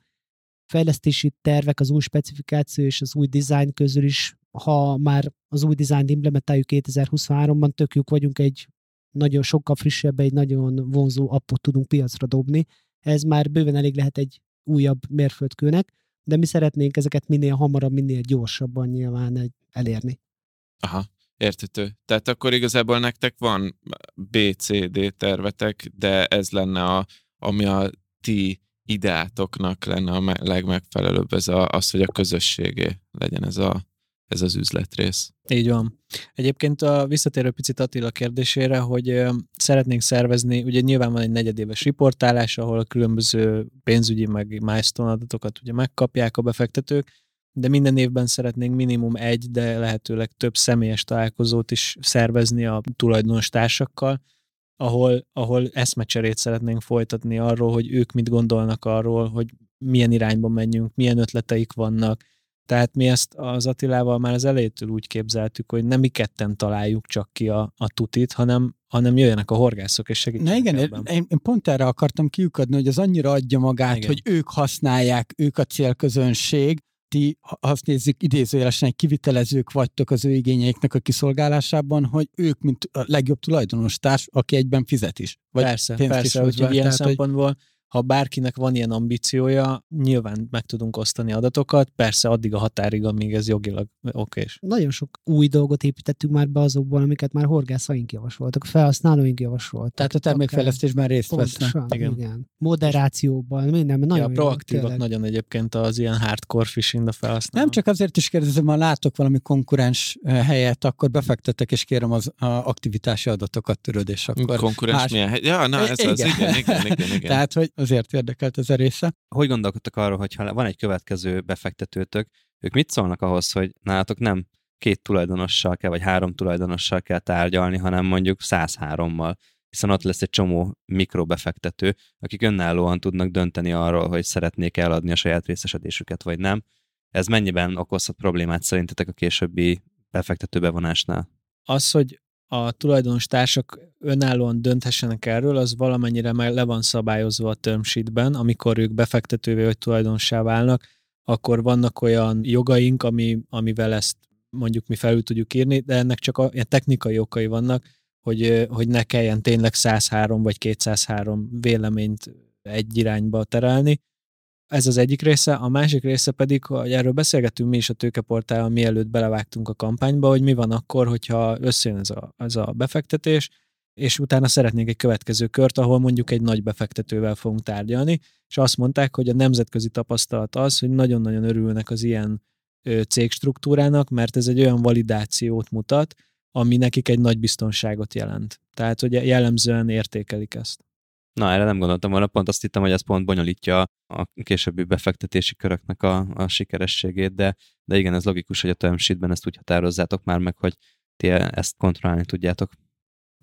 fejlesztési tervek, az új specifikáció és az új design közül is, ha már az új dizájnt implementáljuk 2023-ban, tök vagyunk, egy nagyon sokkal frissebb, egy nagyon vonzó appot tudunk piacra dobni. Ez már bőven elég lehet egy újabb mérföldkőnek, de mi szeretnénk ezeket minél hamarabb, minél gyorsabban nyilván elérni. Aha. Értető. Tehát akkor igazából nektek van BCD tervetek, de ez lenne a, ami a ti ideátoknak lenne a legmegfelelőbb, ez a, az, hogy a közösségé legyen ez, a, ez az üzletrész. Így van. Egyébként a visszatérő picit Attila kérdésére, hogy szeretnénk szervezni, ugye nyilván van egy negyedéves riportálás, ahol a különböző pénzügyi meg milestone adatokat ugye megkapják a befektetők, de minden évben szeretnénk minimum egy, de lehetőleg több személyes találkozót is szervezni a tulajdonos társakkal, ahol, ahol eszmecserét szeretnénk folytatni arról, hogy ők mit gondolnak arról, hogy milyen irányba menjünk, milyen ötleteik vannak. Tehát mi ezt az Attilával már az elejétől úgy képzeltük, hogy nem mi ketten találjuk csak ki a, a tutit, hanem, hanem jöjjenek a horgászok és segítsenek Na igen, ebben. én, én pont erre akartam kiukadni, hogy az annyira adja magát, igen. hogy ők használják, ők a célközönség, ti, ha azt nézzük, idézőjelesen egy kivitelezők vagytok az ő igényeiknek a kiszolgálásában, hogy ők, mint a legjobb tulajdonos társ, aki egyben fizet is. Vagy persze, persze, hogy ilyen tehát, szempontból hogy ha bárkinek van ilyen ambíciója, nyilván meg tudunk osztani adatokat, persze addig a határig, amíg ez jogilag okés. Nagyon sok új dolgot építettünk már be azokból, amiket már horgászaink javasoltak, felhasználóink javasoltak. Tehát a termékfejlesztésben részt vesznek. Igen. igen. Moderációban, minden, nagyon ja, proaktívak nagyon egyébként az ilyen hardcore phishing a felhasználó. Nem csak azért is kérdezem, ha látok valami konkurens eh, helyet, akkor befektetek, és kérem az a aktivitási adatokat töröd, és akkor... Konkurens más... milyen hely? Ja, na, ez igen. az, igen, igen, igen, igen. Tehát, hogy azért érdekelt ez a része. Hogy gondolkodtak arról, hogy ha van egy következő befektetőtök, ők mit szólnak ahhoz, hogy nálatok nem két tulajdonossal kell, vagy három tulajdonossal kell tárgyalni, hanem mondjuk 103-mal, hiszen ott lesz egy csomó mikrobefektető, akik önállóan tudnak dönteni arról, hogy szeretnék eladni a saját részesedésüket, vagy nem. Ez mennyiben okozhat problémát szerintetek a későbbi befektető bevonásnál? Az, hogy a tulajdonos társak önállóan dönthessenek erről, az valamennyire meg le van szabályozva a term sheetben, amikor ők befektetővé vagy tulajdonossá válnak, akkor vannak olyan jogaink, ami, amivel ezt mondjuk mi felül tudjuk írni, de ennek csak a, ilyen technikai okai vannak, hogy, hogy ne kelljen tényleg 103 vagy 203 véleményt egy irányba terelni, ez az egyik része, a másik része pedig, hogy erről beszélgetünk mi is a tőkeportálon, mielőtt belevágtunk a kampányba, hogy mi van akkor, hogyha összejön ez a, ez a befektetés, és utána szeretnénk egy következő kört, ahol mondjuk egy nagy befektetővel fogunk tárgyalni, és azt mondták, hogy a nemzetközi tapasztalat az, hogy nagyon-nagyon örülnek az ilyen cégstruktúrának, mert ez egy olyan validációt mutat, ami nekik egy nagy biztonságot jelent. Tehát, hogy jellemzően értékelik ezt. Na, erre nem gondoltam volna, pont azt hittem, hogy ez pont bonyolítja a későbbi befektetési köröknek a, a sikerességét, de, de igen, ez logikus, hogy a term sheetben ezt úgy határozzátok már meg, hogy ti ezt kontrollálni tudjátok.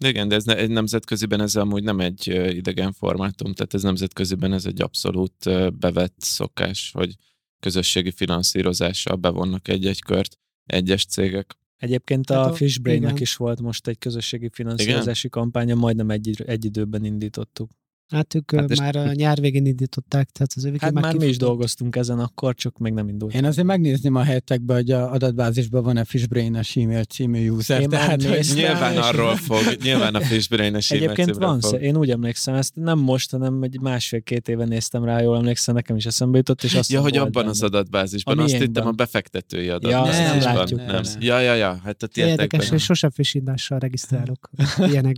Igen, de ez ne, egy nemzetköziben ez amúgy nem egy idegen formátum, tehát ez nemzetköziben ez egy abszolút bevett szokás, hogy közösségi finanszírozással bevonnak egy-egy kört egyes cégek. Egyébként hát a, a Fishbrain-nek is volt most egy közösségi finanszírozási igen? kampánya, majdnem egy, egy időben indítottuk. Hát ők hát már a nyár végén indították, tehát az ők hát már, már mi is dolgoztunk ezen akkor, csak még nem indult. Én azért megnézném a helyetekbe, hogy a adatbázisban van-e Fishbrain-es e-mail című user. Én tehát, hogy nyilván és... arról fog, nyilván a Fishbrain-es e-mail Egyébként van, fog. én úgy emlékszem, ezt nem most, hanem egy másfél-két éve néztem rá, jól emlékszem, nekem is eszembe jutott, és azt Ja, hogy abban az adatbázisban, a azt hittem a befektetői adatbázisban. Ja, nem, látjuk. Nem. Ja, ja, ja, hát a Érdekes, hogy sosem fishingással regisztrálok ilyenek.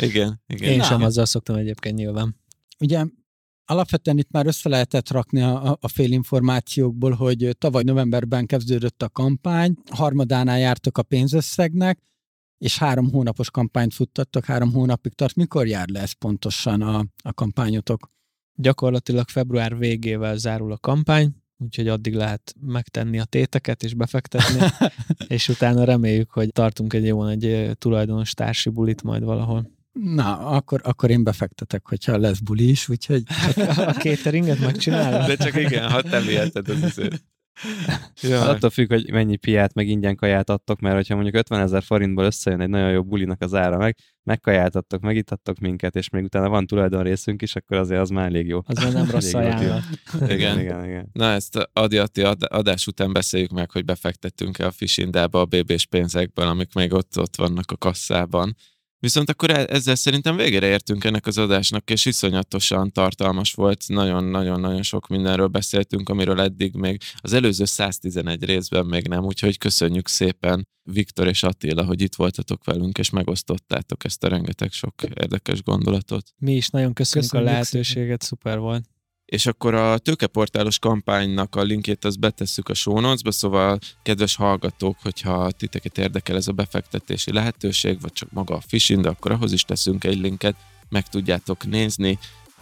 Igen, igen. Én sem azzal szoktam egyébként nyilván ugye alapvetően itt már össze lehetett rakni a, a fél információkból, hogy tavaly novemberben kezdődött a kampány, harmadánál jártok a pénzösszegnek, és három hónapos kampányt futtattok, három hónapig tart. Mikor jár le ez pontosan a, a kampányotok? Gyakorlatilag február végével zárul a kampány, úgyhogy addig lehet megtenni a téteket és befektetni, és utána reméljük, hogy tartunk egy jó egy tulajdonos társi bulit majd valahol. Na, akkor, akkor én befektetek, hogyha lesz buli is, úgyhogy... a cateringet megcsinálod? De csak igen, ha te viheted az azért. Ja. Attól függ, hogy mennyi piát meg ingyen kaját adtok, mert hogyha mondjuk 50 ezer forintból összejön egy nagyon jó bulinak az ára, meg megkajáltattok, megítattok minket, és még utána van tulajdon részünk is, akkor azért az már elég jó. Az már nem rossz ajánlat. Igen. igen, igen, igen. Na ezt Adiati adás után beszéljük meg, hogy befektettünk-e a Fishindába a BB-s pénzekből, amik még ott, ott vannak a kasszában Viszont akkor e- ezzel szerintem végére értünk ennek az adásnak, és iszonyatosan tartalmas volt. Nagyon-nagyon-nagyon sok mindenről beszéltünk, amiről eddig még az előző 111 részben még nem, úgyhogy köszönjük szépen Viktor és Attila, hogy itt voltatok velünk, és megosztottátok ezt a rengeteg sok érdekes gondolatot. Mi is nagyon köszönjük, Köszönjük a lehetőséget, szuper volt. És akkor a tőkeportálos kampánynak a linkét azt betesszük a show notes-ba, szóval kedves hallgatók, hogyha titeket érdekel ez a befektetési lehetőség, vagy csak maga a phishing, de akkor ahhoz is teszünk egy linket, meg tudjátok nézni,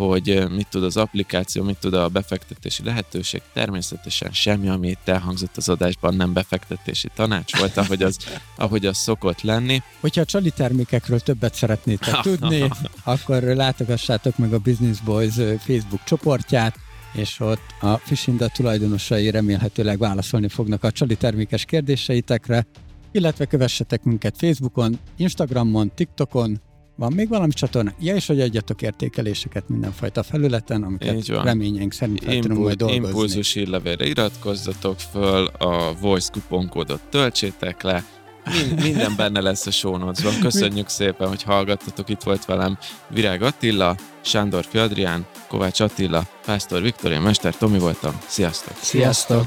hogy mit tud az applikáció, mit tud a befektetési lehetőség. Természetesen semmi, ami itt elhangzott az adásban, nem befektetési tanács volt, ahogy az, ahogy az szokott lenni. Hogyha a csali termékekről többet szeretnétek tudni, akkor látogassátok meg a Business Boys Facebook csoportját, és ott a Fishinda tulajdonosai remélhetőleg válaszolni fognak a csali termékes kérdéseitekre, illetve kövessetek minket Facebookon, Instagramon, TikTokon, van még valami csatorna? Ja, és hogy adjatok értékeléseket mindenfajta felületen, amiket reményeink szerint fel tudunk majd Impul- dolgozni. impulzus hírlevélre iratkozzatok föl, a Voice kuponkódot töltsétek le, Min- minden benne lesz a show notes-ban. Köszönjük szépen, hogy hallgattatok. Itt volt velem Virág Attila, Sándor Adrián, Kovács Attila, Pásztor Viktor, én Mester Tomi voltam. Sziasztok! Sziasztok!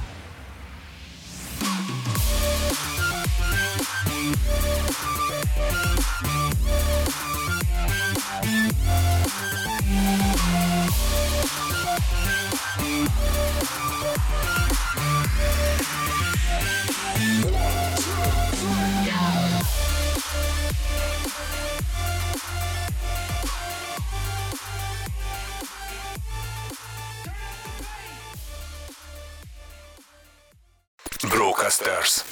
Rockstars.